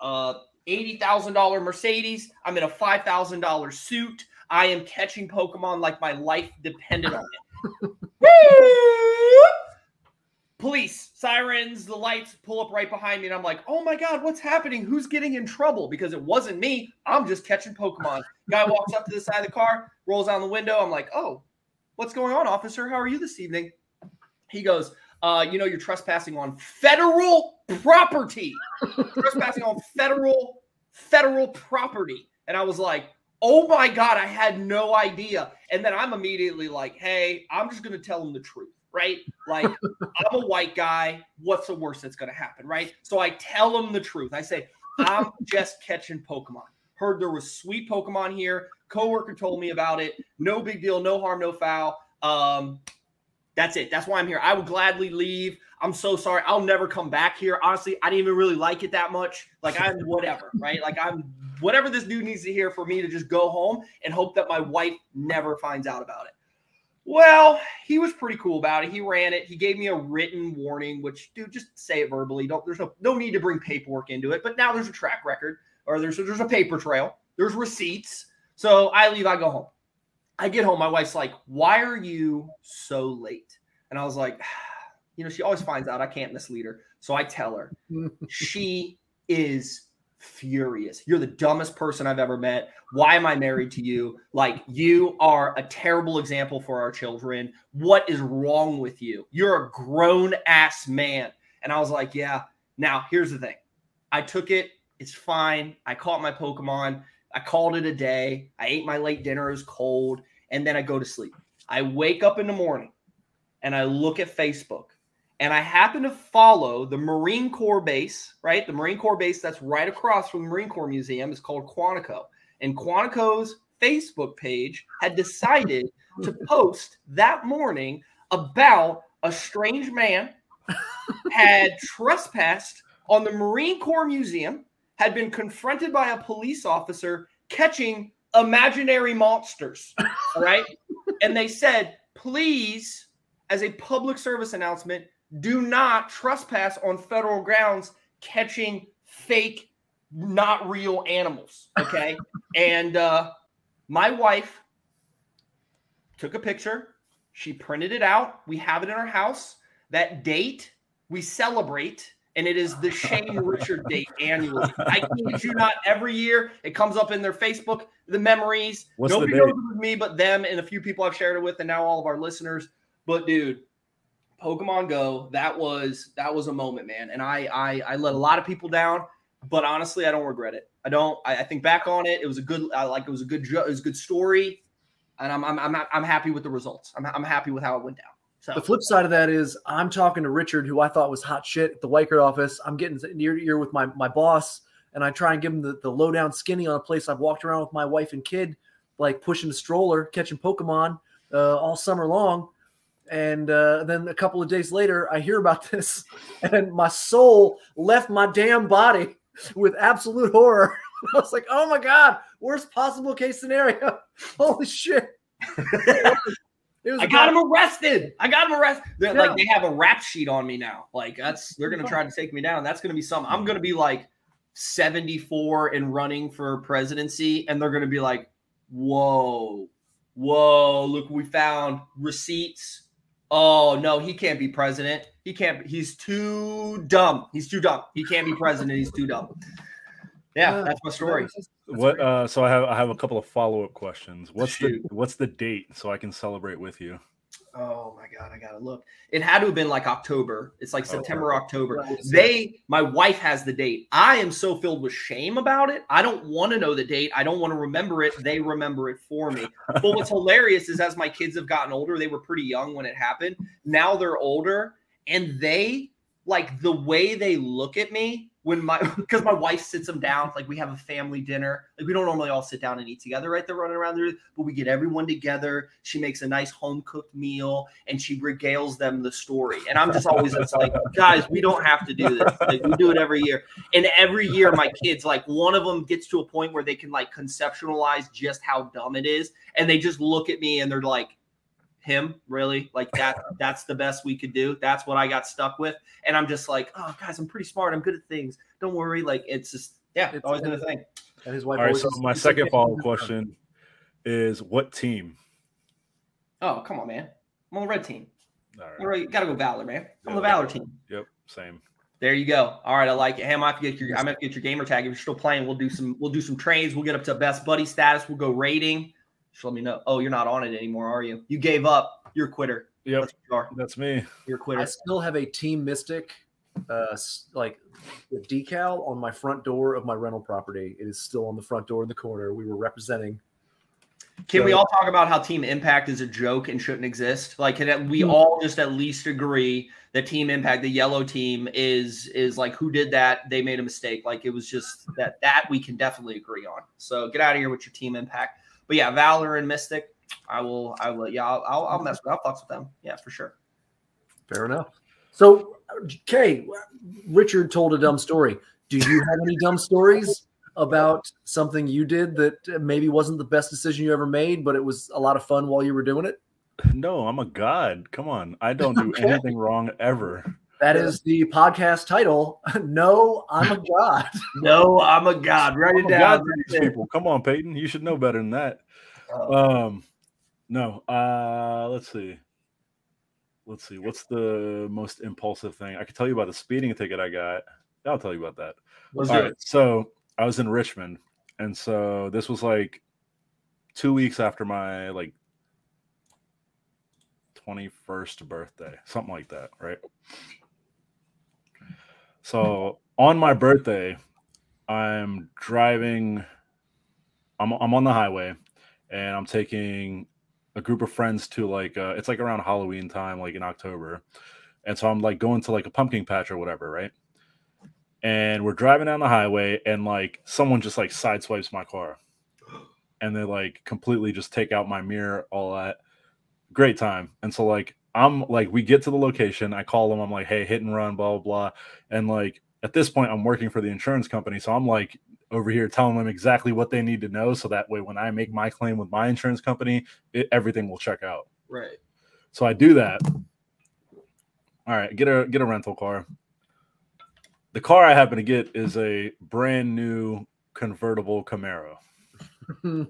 a eighty thousand dollar Mercedes. I'm in a five thousand dollar suit. I am catching Pokemon like my life depended on it. police sirens the lights pull up right behind me and i'm like oh my god what's happening? Who's getting in trouble? Because it wasn't me. I'm just catching pokemon. Guy walks up to the side of the car rolls down the window. I'm like oh what's going on officer? How are you this evening? He goes uh, you know you're trespassing on federal property. Trespassing on federal federal property. And i was like oh my god i had no idea. And then i'm immediately like hey i'm just going to tell him the truth right? Like, I'm a white guy. What's the worst that's going to happen, right? So I tell them the truth. I say, I'm just catching Pokemon. Heard there was sweet Pokemon here. Coworker told me about it. No big deal. No harm, no foul. Um, that's it. That's why I'm here. I would gladly leave. I'm so sorry. I'll never come back here. Honestly, I didn't even really like it that much. Like I'm whatever, right? Like I'm whatever this dude needs to hear for me to just go home and hope that my wife never finds out about it. Well, he was pretty cool about it. He ran it. He gave me a written warning, which, dude, just say it verbally. Don't there's no no need to bring paperwork into it. But now there's a track record, or there's there's a paper trail. There's receipts. So I leave. I go home. I get home. My wife's like, "Why are you so late?" And I was like, "You know, she always finds out I can't mislead her." So I tell her. she is furious. You're the dumbest person I've ever met. Why am I married to you? Like, you are a terrible example for our children. What is wrong with you? You're a grown ass man. And I was like, yeah. Now, here's the thing I took it. It's fine. I caught my Pokemon. I called it a day. I ate my late dinner. It was cold. And then I go to sleep. I wake up in the morning and I look at Facebook and I happen to follow the Marine Corps base, right? The Marine Corps base that's right across from the Marine Corps Museum is called Quantico. And Quantico's Facebook page had decided to post that morning about a strange man had trespassed on the Marine Corps Museum, had been confronted by a police officer catching imaginary monsters, right? and they said, please as a public service announcement, do not trespass on federal grounds catching fake, not real animals. Okay. and uh, my wife took a picture. She printed it out. We have it in our house. That date we celebrate, and it is the Shane Richard date annually. I kid you not. Every year it comes up in their Facebook, the memories. What's the Nobody date? knows it was me but them and a few people I've shared it with, and now all of our listeners. But dude, Pokemon Go, that was that was a moment, man. And I I, I let a lot of people down, but honestly, I don't regret it. I don't. I, I think back on it. It was a good. I like it was a good. It was a good story, and I'm I'm I'm, I'm happy with the results. I'm I'm happy with how it went down. So The flip side of that is I'm talking to Richard, who I thought was hot shit at the Weichert office. I'm getting ear to ear with my, my boss, and I try and give him the, the lowdown skinny on a place I've walked around with my wife and kid, like pushing a stroller, catching Pokemon uh, all summer long. And uh, then a couple of days later, I hear about this, and my soul left my damn body with absolute horror. I was like, oh my God, worst possible case scenario. Holy shit. I got him arrested. I got him arrested. Yeah. Like they have a rap sheet on me now. Like that's they're gonna try to take me down. That's gonna be something. I'm gonna be like 74 and running for presidency, and they're gonna be like, "Whoa, whoa! Look, we found receipts. Oh no, he can't be president. He can't. He's too dumb. He's too dumb. He can't be president. He's too dumb." Yeah, that's my story. That's What? Uh, so I have I have a couple of follow up questions. What's Shoot. the What's the date so I can celebrate with you? Oh my god, I gotta look. It had to have been like October. It's like oh, Okay. September, October. They, my wife has the date. I am so filled with shame about it. I don't want to know the date. I don't want to remember it. They remember it for me. But what's hilarious is as my kids have gotten older, they were pretty young when it happened. Now they're older and they like the way they look at me when my because my wife sits them down like we have a family dinner like we don't normally all sit down and eat together right? They're running around there but we get everyone together. She makes a nice home cooked meal and she regales them the story. And i'm just always it's like guys we don't have to do this. Like we do it every year. And every year my kids like one of them gets to a point where they can like conceptualize just how dumb it is and they just look at me and they're like him really. Like that that's the best we could do. That's what i got stuck with. And i'm just like oh guys i'm pretty smart. I'm good at things. Don't worry. Like it's just yeah it's It's- always been a thing. And his wife All right. So my second follow up question is what team? oh come on man. I'm on the red team. All All right. right, gotta go valor man. I'm the Yeah. valor team. Yep. Same. there you go. All right i like it. Hey i'm gonna get your i'm gonna have to get your gamer tag if you're still playing we'll do some we'll do some trades. We'll get up to best buddy status. We'll go raiding just let me know oh you're not on it anymore are you you gave up you're a quitter Yep. That's you are That's me. you're a I quitter I still have a Team Mystic, uh, s- like decal on my front door of my rental property. It is still on the front door in the corner. We were representing. Can we all talk about how Team Impact is a joke and shouldn't exist? Like, can we Hmm. all just at least agree that Team Impact, the yellow team, is is like who did that? They made a mistake. Like, it was just that that we can definitely agree on. So get out of here with your Team Impact. But yeah, Valor and Mystic, I will, I will, yeah, I'll, I'll, I'll mess with, I'll fucks with them. Yeah, for sure. Fair enough. So, Kay, Richard told a dumb story. Do you have any dumb stories about something you did that maybe wasn't the best decision you ever made, but it was a lot of fun while you were doing it? No, I'm a god. Come on. I don't do Okay. anything wrong ever. That is the podcast title. No, I'm a god. No, I'm a god. Write I'm it down. to these people. Come on, Peyton. You should know better than that. Oh. Um, no. Uh, let's see. Let's see. What's the most impulsive thing? I could tell you about the speeding ticket I got. I'll tell you about that. Let's All do right. it. So I was in Richmond, and so this was like two weeks after my like twenty first birthday, something like that, right? So on my birthday, I'm driving. I'm I'm on the highway, and I'm taking a group of friends to like uh, it's like around Halloween time, like in October, and so I'm like going to like a pumpkin patch or whatever, right? And we're driving down the highway, and like someone just like sideswipes my car, and they like completely just take out my mirror, all that. Great time, and so like I'm like we get to the location, I call them, I'm like, hey, hit and run, blah blah blah, and like at this point I'm working for the insurance company, so I'm like over here telling them exactly what they need to know so that way when I make my claim with my insurance company, it, everything will check out. Right. So I do that all right, get a get a rental car. The car I happen to get is a brand new convertible Camaro,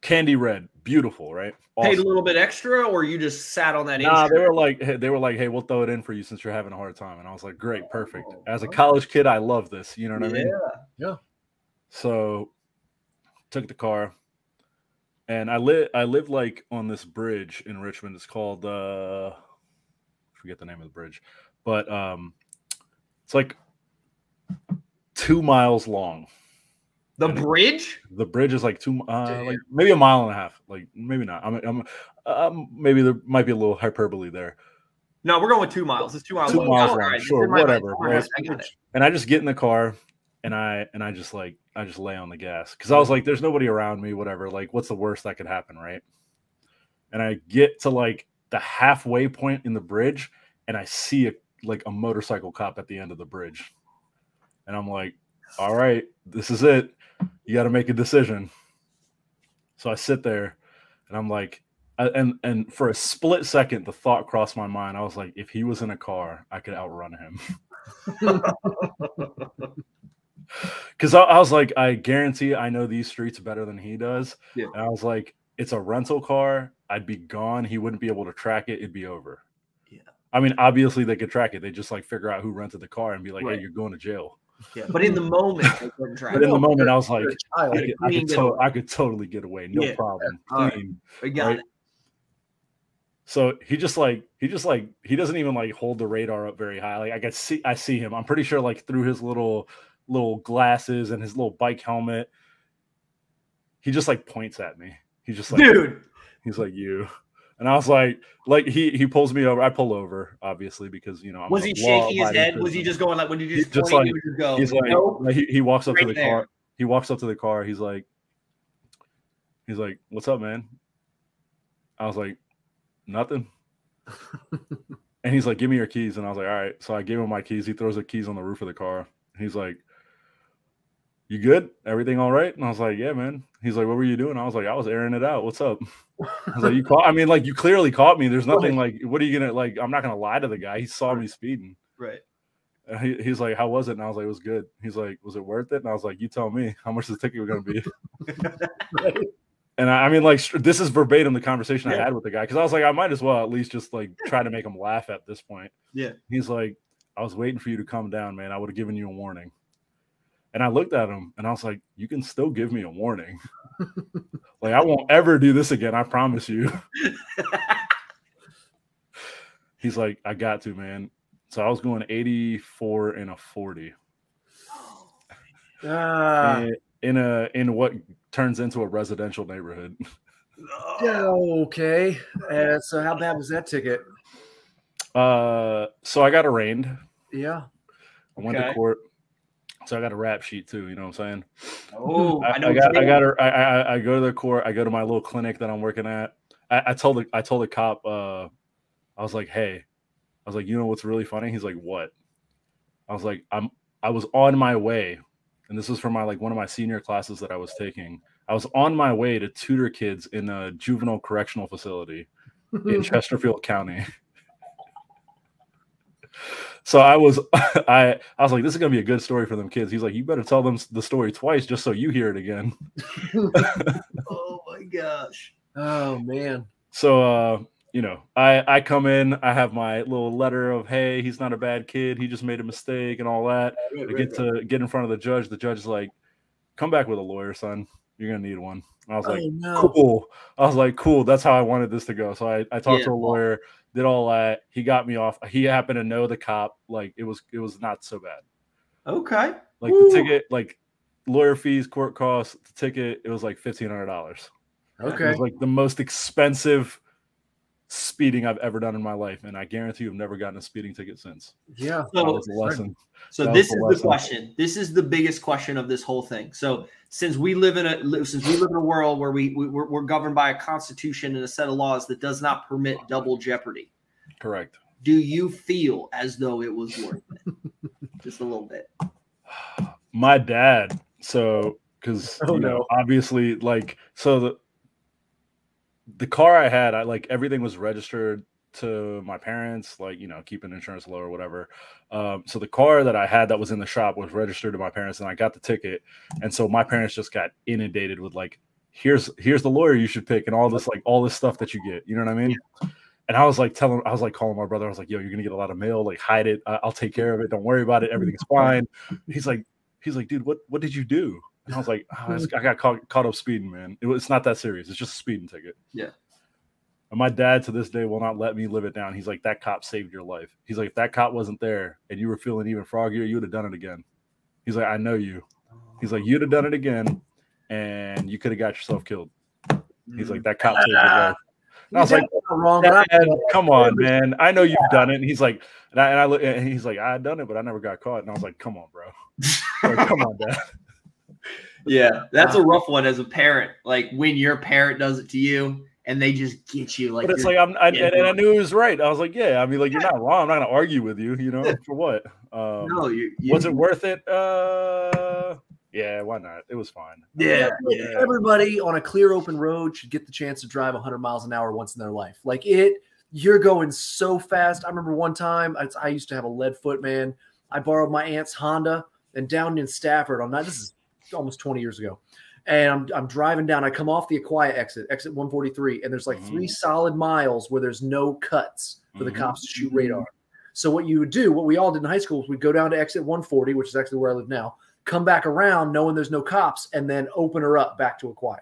candy red, beautiful, right? Paid a little bit extra, or you just sat on that? Nah, they were like, hey, they were like, hey, we'll throw it in for you since you're having a hard time, and I was like, great, perfect. Oh, As a college kid, I love this. You know what I mean? Yeah. yeah. So took the car and I live I lived like on this bridge in Richmond. It's called uh forget the name of the bridge. But um it's like two miles long. The bridge. The bridge is like two uh like maybe a mile and a half. Like maybe not. I'm I'm um, maybe there might be a little hyperbole there. No, we're going with two miles. It's two miles. Two long. miles long, right, sure, in my mind. whatever, right? I. And I just get in the car and I and I just like I just lay on the gas because I was like, there's nobody around me, whatever. Like, what's the worst that could happen, right? And I get to like the halfway point in the bridge, and I see a like a motorcycle cop at the end of the bridge, and I'm like, all right, this is it. You got to make a decision. So I sit there, and I'm like, I- and and for a split second, the thought crossed my mind. I was like, if he was in a car, I could outrun him. because I, I was like, I guarantee I know these streets better than he does. Yeah. And I was like, it's a rental car. I'd be gone. He wouldn't be able to track it. It'd be over. Yeah. I mean, obviously they could track it. They just like figure out who rented the car and be like, Right. hey, you're going to jail. Yeah, but in the moment, they couldn't But in the moment, I was like, You're a child. I could, I could, to- I could totally get away. No Yeah. problem. All right. Clean. We got right? it. So he just like he just like he doesn't even like hold the radar up very high. Like I can see I see him. I'm pretty sure like through his little little glasses and his little bike helmet, he just like points at me. He's just like Dude, he's like you. And I was like, like he he pulls me over. I pull over, obviously, because you know I'm was he shaking his law-abiding head? Was he just going like when you just, just like- he go? He's like, "Nope." like, he, he walks up to the there. car. He walks up to the car. He's like, he's like, "What's up, man?" I was like, "Nothing." and he's like, "Give me your keys." And I was like, "All right." So I gave him my keys. He throws the keys on the roof of the car. He's like, "You good? Everything all right?" And I was like, "Yeah, man." He's like, "What were you doing?" I was like, "I was airing it out. What's up?" I was like, "You caught? I mean, like, you clearly caught me. There's nothing like, what are you gonna like? I'm not gonna lie to the guy. He saw me speeding." right. And he, he's like, "How was it?" And I was like, "It was good." He's like, "Was it worth it?" And I was like, "You tell me. How much is the ticket going to be?" and I, I mean, like, this is verbatim the conversation I had with the guy because I was like, I might as well at least just like try to make him laugh at this point. Yeah. He's like, "I was waiting for you to come down, man. I would have given you a warning." And I looked at him and I was like, "You can still give me a warning. like, I won't ever do this again. I promise you." He's like, "I got to, man." So I was going 84 and a 40. Ah, in, in a in what turns into a residential neighborhood. yeah, okay. Uh, so how bad was that ticket? Uh, so I got arraigned. Yeah. I went Okay. to court. So I got a rap sheet too. You know what I'm saying? Oh, I, I. I got I got a, I, I I go to the court. I go to my little clinic that I'm working at. I, I told the I told the cop. Uh, I was like, hey, I was like, you know what's really funny? He's like, what? I was like, I'm I was on my way, and this was for my like one of my senior classes that I was taking. I was on my way to tutor kids in a juvenile correctional facility in Chesterfield County. So I was, I, I was like, this is gonna be a good story for them kids. He's like, you better tell them the story twice just so you hear it again. Oh my gosh. oh man. So, uh, you know, I, I come in, I have my little letter of, hey, he's not a bad kid, he just made a mistake and all that. I get to get in front of the judge. The judge is like, come back with a lawyer, son. You're gonna need one. And I was like, oh no. cool. I was like, cool. That's how I wanted this to go. So I, I talked Yeah. to a lawyer, did all that. He got me off. He happened to know the cop. Like it was, it was not so bad. Okay. Like Woo. the ticket, like lawyer fees, court costs, the ticket, it was like fifteen hundred dollars. It Okay. was like the most expensive speeding I've ever done in my life, and I guarantee you, I've never gotten a speeding ticket since. Yeah. That So, was a lesson. so that this was is the the question. This is the biggest question of this whole thing. So, since we live in a since we live in a world where we, we we're, we're governed by a constitution and a set of laws that does not permit double jeopardy, Correct. do you feel as though it was worth it? Just a little bit. my dad so because Oh, you know no. obviously like so the the car i had i like everything was registered to my parents, like you know, keeping insurance low or whatever. Um, so the car that I had that was in the shop was registered to my parents, and I got the ticket. And so my parents just got inundated with like, here's here's the lawyer you should pick, and all this like all this stuff that you get. You know what I mean? And I was like telling, I was like calling my brother. I was like, "Yo, you're gonna get a lot of mail. Like, hide it. I- I'll take care of it. Don't worry about it. Everything's fine." He's like, he's like, "Dude, what what did you do?" And I was like, "Oh, I got caught, caught up speeding, man. It was, it's not that serious. It's just a speeding ticket." Yeah. And my dad to this day will not let me live it down. He's like, "That cop saved your life." He's like, "If that cop wasn't there and you were feeling even froggier, you would have done it again." He's like, "I know you." He's like, "You'd have done it again, and you could have got yourself killed." He's like, "That cop saved your life." And I was like, wrong, Dad, come on, man. I know you've done it. And he's like, and I, and I look, and he's like, I done it, but I never got caught. And I was like, come on, bro. Like, come on, dad. Yeah, that's a uh, rough one as a parent. Like when your parent does it to you and they just get you like But it's like I'm, I, and, and I knew he was right. I was like, yeah. I mean, like you're not wrong. I'm not gonna argue with you. You know, for what? Um, no, you, you was it worth it? Uh, yeah. Why not? It was fine. Yeah, yeah. everybody on a clear open road should get the chance to drive 100 miles an hour once in their life. Like it, you're going so fast. I remember one time I, I used to have a lead foot man. I borrowed my aunt's Honda and down in Stafford on that. This is almost 20 years ago. And I'm, I'm driving down. I come off the Aquia exit, exit 143, and there's like three Mhm. solid miles where there's no cuts for the Mhm. cops to shoot radar. So what you would do, what we all did in high school, is we'd go down to exit 140, which is actually where I live now, come back around knowing there's no cops, and then open her up back to Aquia.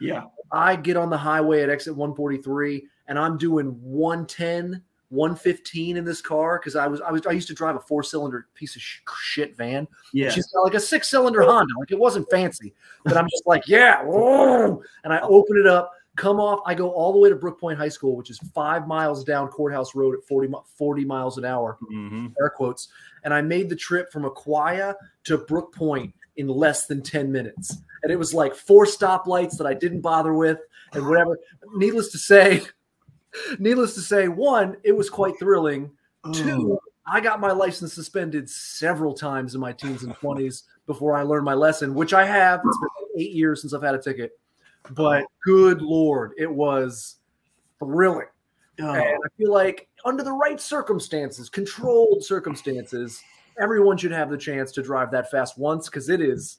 yeah. I get on the highway at exit 143 and I'm doing 110, 115 in this car because I was I was I used to drive a four cylinder piece of sh- shit van. Yeah. She's got like a six cylinder Honda, like it wasn't fancy, but I'm just like yeah, whoa. and I open it up, come off. I go all the way to Brooke Point High School, which is five miles down Courthouse Road at 40, 40 miles an hour Mm-hmm. air quotes, and I made the trip from Aquia to Brooke Point in less than 10 minutes. And it was like four stoplights that I didn't bother with and whatever. Needless to say, needless to say, one, it was quite thrilling. Two, I got my license suspended several times in my teens and 20s before I learned my lesson, which I have. It's been eight years since I've had a ticket. But good Lord, it was thrilling. Oh, And I feel like under the right circumstances, controlled circumstances, everyone should have the chance to drive that fast once because it is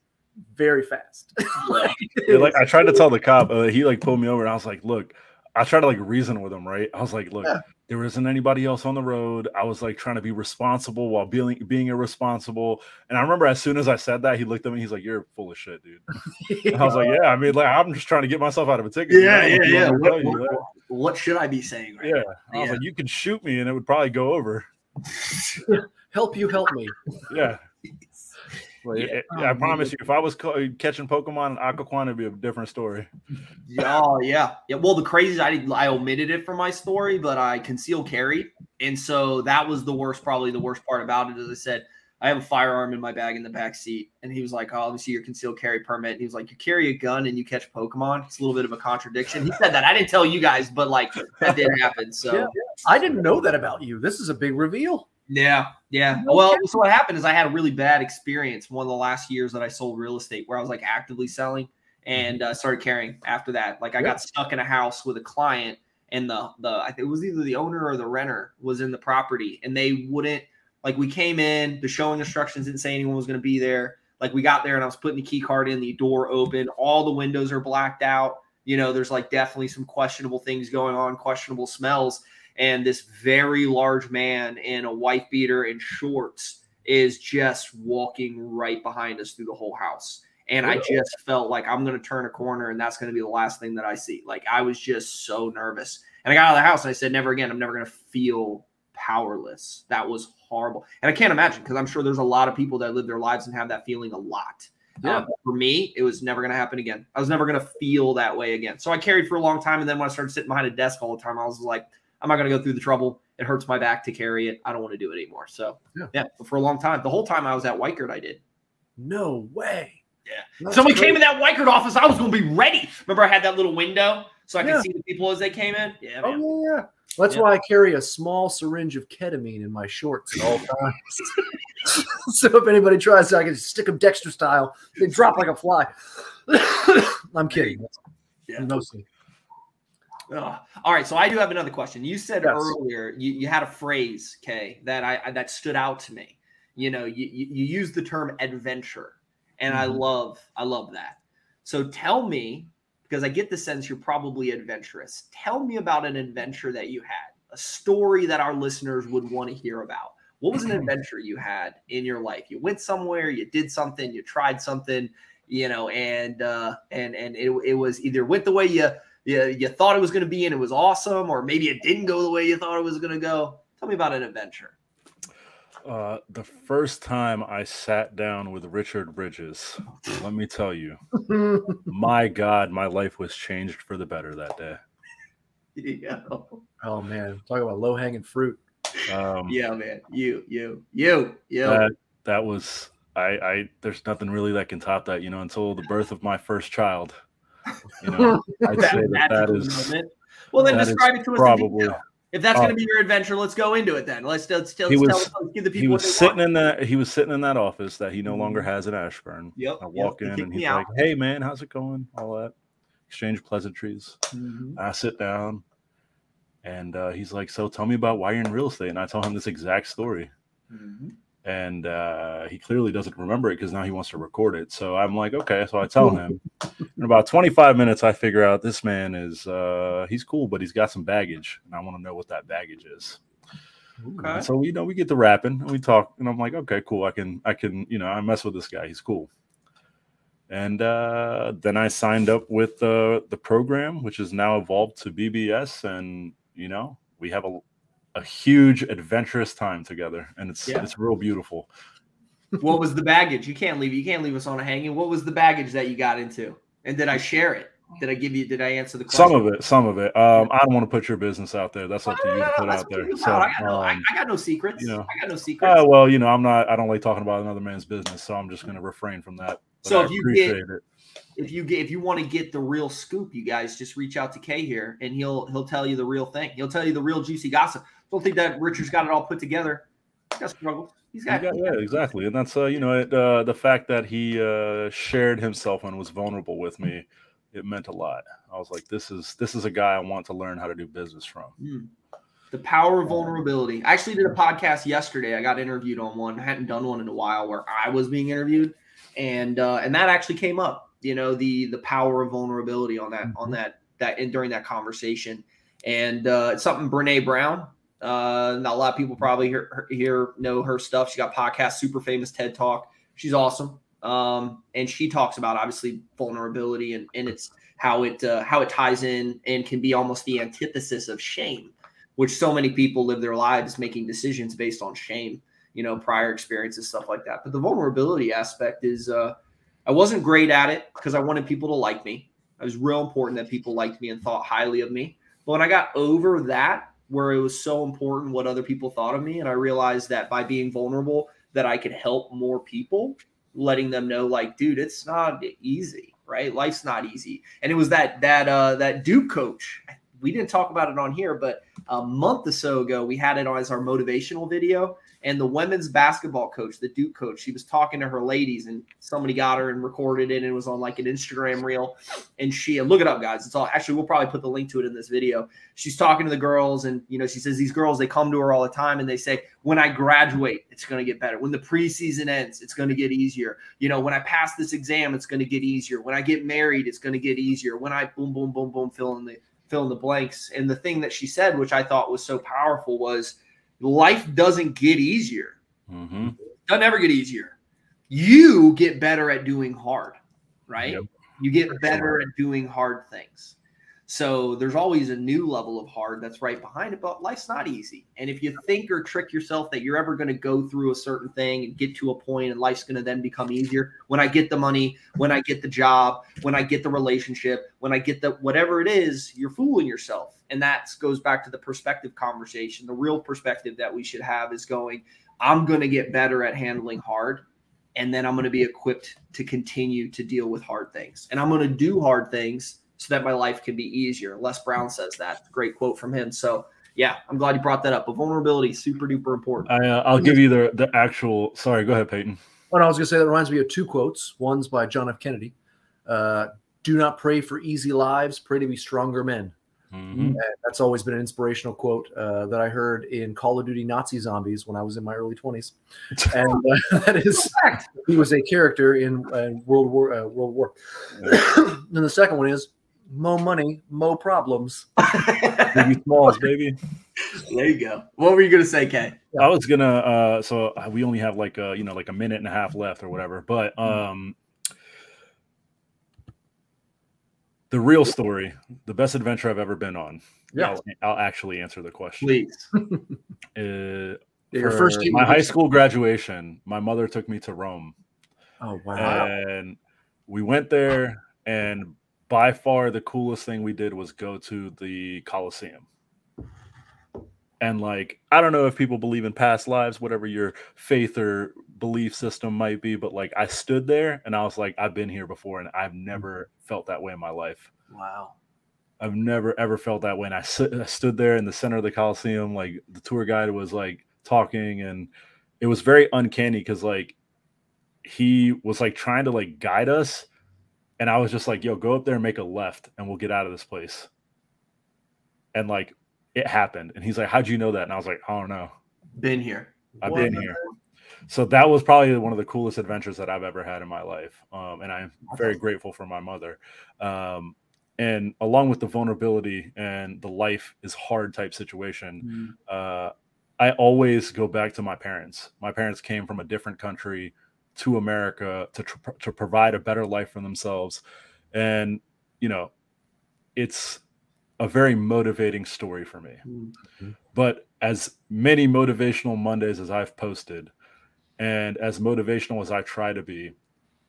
very fast. Like, Yeah, like I tried to tell the cop, uh, he like pulled me over, and I was like, "Look," I tried to like reason with him, right? I was like, "Look, Yeah. there isn't anybody else on the road. I was like trying to be responsible while being being irresponsible." And I remember as soon as I said that, he looked at me. He's like, "You're full of shit, dude." And I was like, "Yeah, I mean, like I'm just trying to get myself out of a ticket." you yeah, know? yeah, yeah. What, what- what should I be saying right Yeah, I was Yeah. like, "You could shoot me, and it would probably go over." help you, help me. Yeah. Like, Yeah. it- Oh, I promise you, if I was ca- uh, catching Pokemon in Occoquan, it'd be a different story. Yeah, oh yeah, yeah. Well, the crazy is I did, I omitted it from my story, but I conceal carry, and so that was the worst. Probably the worst part about it. As I said, I have a firearm in my bag in the back seat, and he was like, "Oh, let me see your concealed carry permit." And he was like, "You carry a gun and you catch Pokemon." It's a little bit of a contradiction. He said that. I didn't tell you guys, but like that did happen. So Yeah. I didn't know that about you. This is a big reveal. Yeah, yeah. Well, so what happened is I had a really bad experience one of the last years that I sold real estate where I was like actively selling and uh, started carrying after that. Like I Yeah. got stuck in a house with a client and the the I think it was either the owner or the renter was in the property and they wouldn't like we came in, the showing instructions didn't say anyone was going to be there. Like we got there and I was putting the key card in, the door open, all the windows are blacked out. You know, there's like definitely some questionable things going on, questionable smells and this very large man in a white beater and shorts is just walking right behind us through the whole house. And I just felt like I'm going to turn a corner and that's going to be the last thing that I see. Like I was just so nervous. And I got out of the house and I said, never again. I'm never going to feel powerless. That was horrible. And I can't imagine because I'm sure there's a lot of people that live their lives and have that feeling a lot. Yeah. Um, for me, it was never going to happen again. I was never going to feel that way again. So I carried for a long time. And then when I started sitting behind a desk all the time, I was like, I'm not going to go through the trouble. It hurts my back to carry it. I don't want to do it anymore. So, Yeah. yeah, but for a long time, the whole time I was at Weichert, I did. No way. Yeah. That's Someone came in that Weichert office. I was going to be ready. Remember, I had that little window so I could see the people as they came in. Yeah, oh, man. Oh yeah, yeah. That's Yeah. why I carry a small syringe of ketamine in my shorts at all times. so if anybody tries, I can stick them Dexter style. They drop like a fly. I'm kidding. Yeah. Mostly. Ugh. All right, so I do have another question. You said Yes. earlier you, you had a phrase, Kay, that I that stood out to me. You know, you, you, you used the term adventure, and I Mhm. love I love that. So tell me, because I get the sense you're probably adventurous. Tell me about an adventure that you had, a story that our listeners would want to hear about. What was an adventure you had in your life? You went somewhere, you did something, you tried something, you know, and uh, and and it, it was either went the way you you, you thought it was going to be and it was awesome, or maybe it didn't go the way you thought it was going to go. Tell me about an adventure. Uh, the first time I sat down with Richard Bridges, let me tell you, my God, my life was changed for the better that day. Yeah, oh man, talk about low hanging fruit. Um, yeah, man. You, you, you, you. that that was I, I. There's nothing really that can top that, you know, until the birth of my first child. You know, I'd That say that that magical is moment. Well, then that is describe it to us. probably. If that's Oh. going to be your adventure, let's go into it. Then let's let's tell, He let's was- tell let's give the people He what was they sitting want. in that. He was sitting in that office that he no longer Mhm. has in Ashburn. Yep. I walk they in kicked and me he's out. like, "Hey, man, how's it going?" All that. Exchange pleasantries. Mhm. I sit down, and uh, he's like, "So tell me about why you're in real estate." And I tell him this exact story, Mhm. And uh, he clearly doesn't remember it because now he wants to record it. So I'm like, "Okay." So I tell him. In about 25 minutes, I figure out this man is uh, he's cool, but he's got some baggage, and I want to know what that baggage is. Okay. So you know, we get to rapping and we talk, and I'm like, okay, cool. I can, I can, you know, I mess with this guy. He's cool. And uh, then I signed up with uh, the program, which has now evolved to BBS, and you know, we have a, a huge adventurous time together, and it's Yeah. it's real beautiful. what was the baggage? You can't leave. You can't leave us on a hanging. What was the baggage that you got into? And did I share it? Did I give you? Did I answer the question? Some of it, some of it. Um, I don't want to put your business out there. That's up to you to put out there. So. I got no, um, I got no secrets. you know. I got no secrets. uh, well, you know, I'm not. I don't like talking about another man's business, so I'm just going to refrain from that. So I if you appreciate get- it. if you get if you want to get the real scoop, you guys just reach out to Kay here, and he'll he'll tell you the real thing. He'll tell you the real juicy gossip. Don't think that Richard's got it all put together. He's got struggles. He's Yeah, got yeah, exactly, and that's uh, you know it, uh, the fact that he uh, shared himself and was vulnerable with me. It meant a lot. I was like, this is this is a guy I want to learn how to do business from. Mm. the power of vulnerability. I actually did a podcast yesterday. I got interviewed on one. I hadn't done one in a while where I was being interviewed, and uh, and that actually came up. You know the the power of vulnerability on that on that that and during that conversation, and uh, it's something Brene Brown. Uh, not a lot of people probably hear, here know her stuff. She got podcast, super famous TED Talk. She's awesome, um, and she talks about obviously vulnerability and and it's how it uh, how it ties in and can be almost the antithesis of shame which so many people live their lives making decisions based on shame, you know, prior experiences, stuff like that. But the vulnerability aspect is, uh, I wasn't great at it because I wanted people to like me. It was real important that people liked me and thought highly of me. But when I got over that, where it was so important what other people thought of me, and I realized that by being vulnerable, that I could help more people, letting them know, like, dude, it's not easy, right? Life's not easy. And it was that that uh, that Duke coach. We didn't talk about it on here, but a month or so ago, we had it on as our motivational video. And the women's basketball coach, the Duke coach, she was talking to her ladies, and somebody got her and recorded it, and it was on like an Instagram reel. And she, and look it up, guys. It's all actually, we'll probably put the link to it in this video. She's talking to the girls, and you know, she says these girls they come to her all the time, and they say, "When I graduate, it's going to get better. When the preseason ends, it's going to get easier. You know, when I pass this exam, it's going to get easier. When I get married, it's going to get easier. When I boom, boom, boom, boom, fill in the fill in the blanks. And the thing that she said, which I thought was so powerful, was life doesn't get easier. hmm Doesn't ever get easier. You get better at doing hard, right? Yep. You get better at doing hard things. So there's always a new level of hard that's right behind it, but life's not easy. And if you think or trick yourself that you're ever going to go through a certain thing and get to a point and life's going to then become easier, when I get the money, when I get the job, when I get the relationship, when I get the whatever it is, you're fooling yourself. And that goes back to the perspective conversation. The real perspective that we should have is going, I'm going to get better at handling hard. And then I'm going to be equipped to continue to deal with hard things. And I'm going to do hard things so that my life can be easier. Les Brown says that. Great quote from him. So, yeah, I'm glad you brought that up. But vulnerability is super duper important. I, uh, I'll give you the the actual. Sorry, go ahead, Peyton. No, I was going to say that reminds me of two quotes. One's by John F. Kennedy. Uh, Do not pray for easy lives, pray to be stronger men. Mhm. And that's always been an inspirational quote uh, that I heard in Call of Duty Nazi Zombies when I was in my early 20s. And uh, that is, he was a character in, in World War. Uh, World War. and the second one is, mo money, mo problems. Biggie Smalls, baby. there you go. What were you gonna say, Kay? I was gonna. uh So we only have like a you know like a minute and a half left or whatever. But um, the real story, the best adventure I've ever been on. Yeah. I'll, I'll actually answer the question. Please. Uh, your first my high school graduation, my mother took me to Rome, Oh, wow. and we went there. And by far, the coolest thing we did was go to the Colosseum. And like, I don't know if people believe in past lives, whatever your faith or belief system might be, but like, I stood there and I was like, I've been here before, and I've never felt that way in my life. Wow. I've never ever felt that way. And I, sit, I stood there in the center of the Coliseum, like the tour guide was like talking, and it was very uncanny because like he was like trying to like guide us, and I was just like, "Yo, go up there and make a left, and we'll get out of this place." And like it happened, and he's like, "How'd you know that?" And I was like, "I don't know. Been here. I've What? been here." So that was probably one of the coolest adventures that I've ever had in my life, um, and I'm very grateful for my mother. Um, and along with the vulnerability and the life is hard type situation, uh, I always go back to my parents. My parents came from a different country to America to tr- to provide a better life for themselves, and you know, it's a very motivating story for me. Mm-hmm. But as many motivational Mondays as I've posted, and as motivational as I try to be,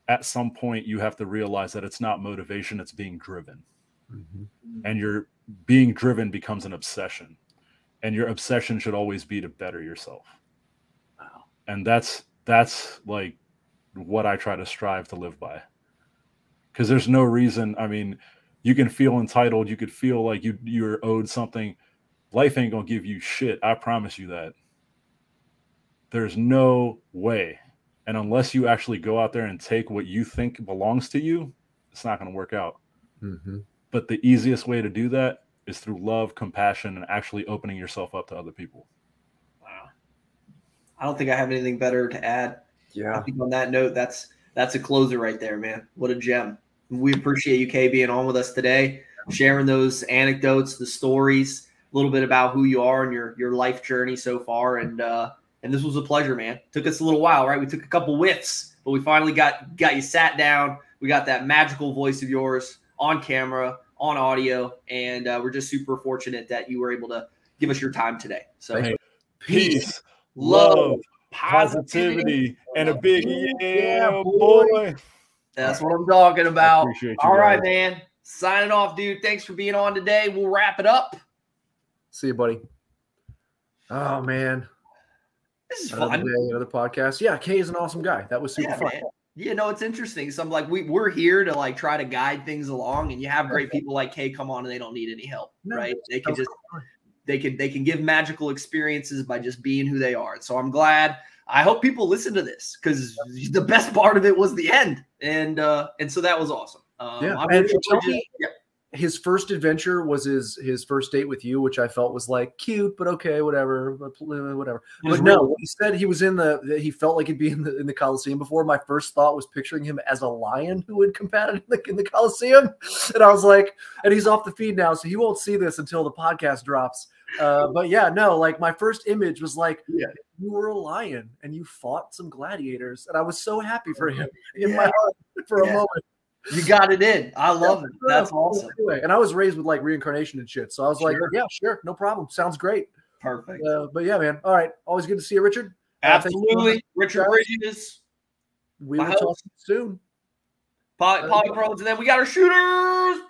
at some point you have to realize that it's not motivation; it's being driven. Mm-hmm. And your being driven becomes an obsession. And your obsession should always be to better yourself. Wow. and that's that's like what i try to strive to live by because there's no reason i mean you can feel entitled you could feel like you you're owed something life ain't gonna give you shit i promise you that there's no way and unless you actually go out there and take what you think belongs to you it's not gonna work out Mhm. but the easiest way to do that is through love, compassion, and actually opening yourself up to other people. Wow. I don't think I have anything better to add. I Yeah. think on that note, that's that's a closer right there, man. What a gem. We appreciate you, Kay, being on with us today, sharing those anecdotes, the stories, a little bit about who you are and your your life journey so far. And uh and this was a pleasure, man. Took us a little while, right? We took a couple whiffs, but we finally got got you sat down. We got that magical voice of yours on camera, on audio, and uh, we're just super fortunate that you were able to give us your time today. So Hey, peace, Peace, love, love, positivity. positivity, and a big Yeah, yeah, boy. boy. That's what I'm talking about. appreciate you All right, guys. man. Signing off, dude. Thanks for being on today. We'll wrap it up. See you, buddy. Oh, man. This is Another fun. day, another podcast. Yeah, Kay is an awesome guy. That was super Yeah, fun. man. You know, it's interesting. So I'm like, we, we're here to like try to guide things along, and you have great people like Kay come on and they don't need any help, No, right? They can no, just they can they can give magical experiences by just being who they are. So I'm glad. I hope people listen to this because the best part of it was the end, and uh and so that was awesome. Um, Yeah, really tell just- me- yeah. his first adventure was his his first date with you, which I felt was like cute, but okay, whatever, uh, whatever. But no, real. he said he was in the that he felt like he'd be in the in the Coliseum before. My first thought was picturing him as a lion who would combated in the, in the Coliseum, and I was like, and he's off the feed now, so he won't see this until the podcast drops. Uh, but yeah, no, like my first image was like, Yeah. you were a lion and you fought some gladiators, and I was so happy for him in Yeah. my heart for a moment. You got it in. I love it. Yeah, That's awesome. Anyway, and I was raised with like reincarnation and shit, so I was like, yeah, sure, no problem, sounds great. Perfect. Uh, but yeah, man. All right, always good to see you, Richard. Uh. Absolutely. Richard. Bridges, We will talk soon. Poly Pros, and then we got our shooters.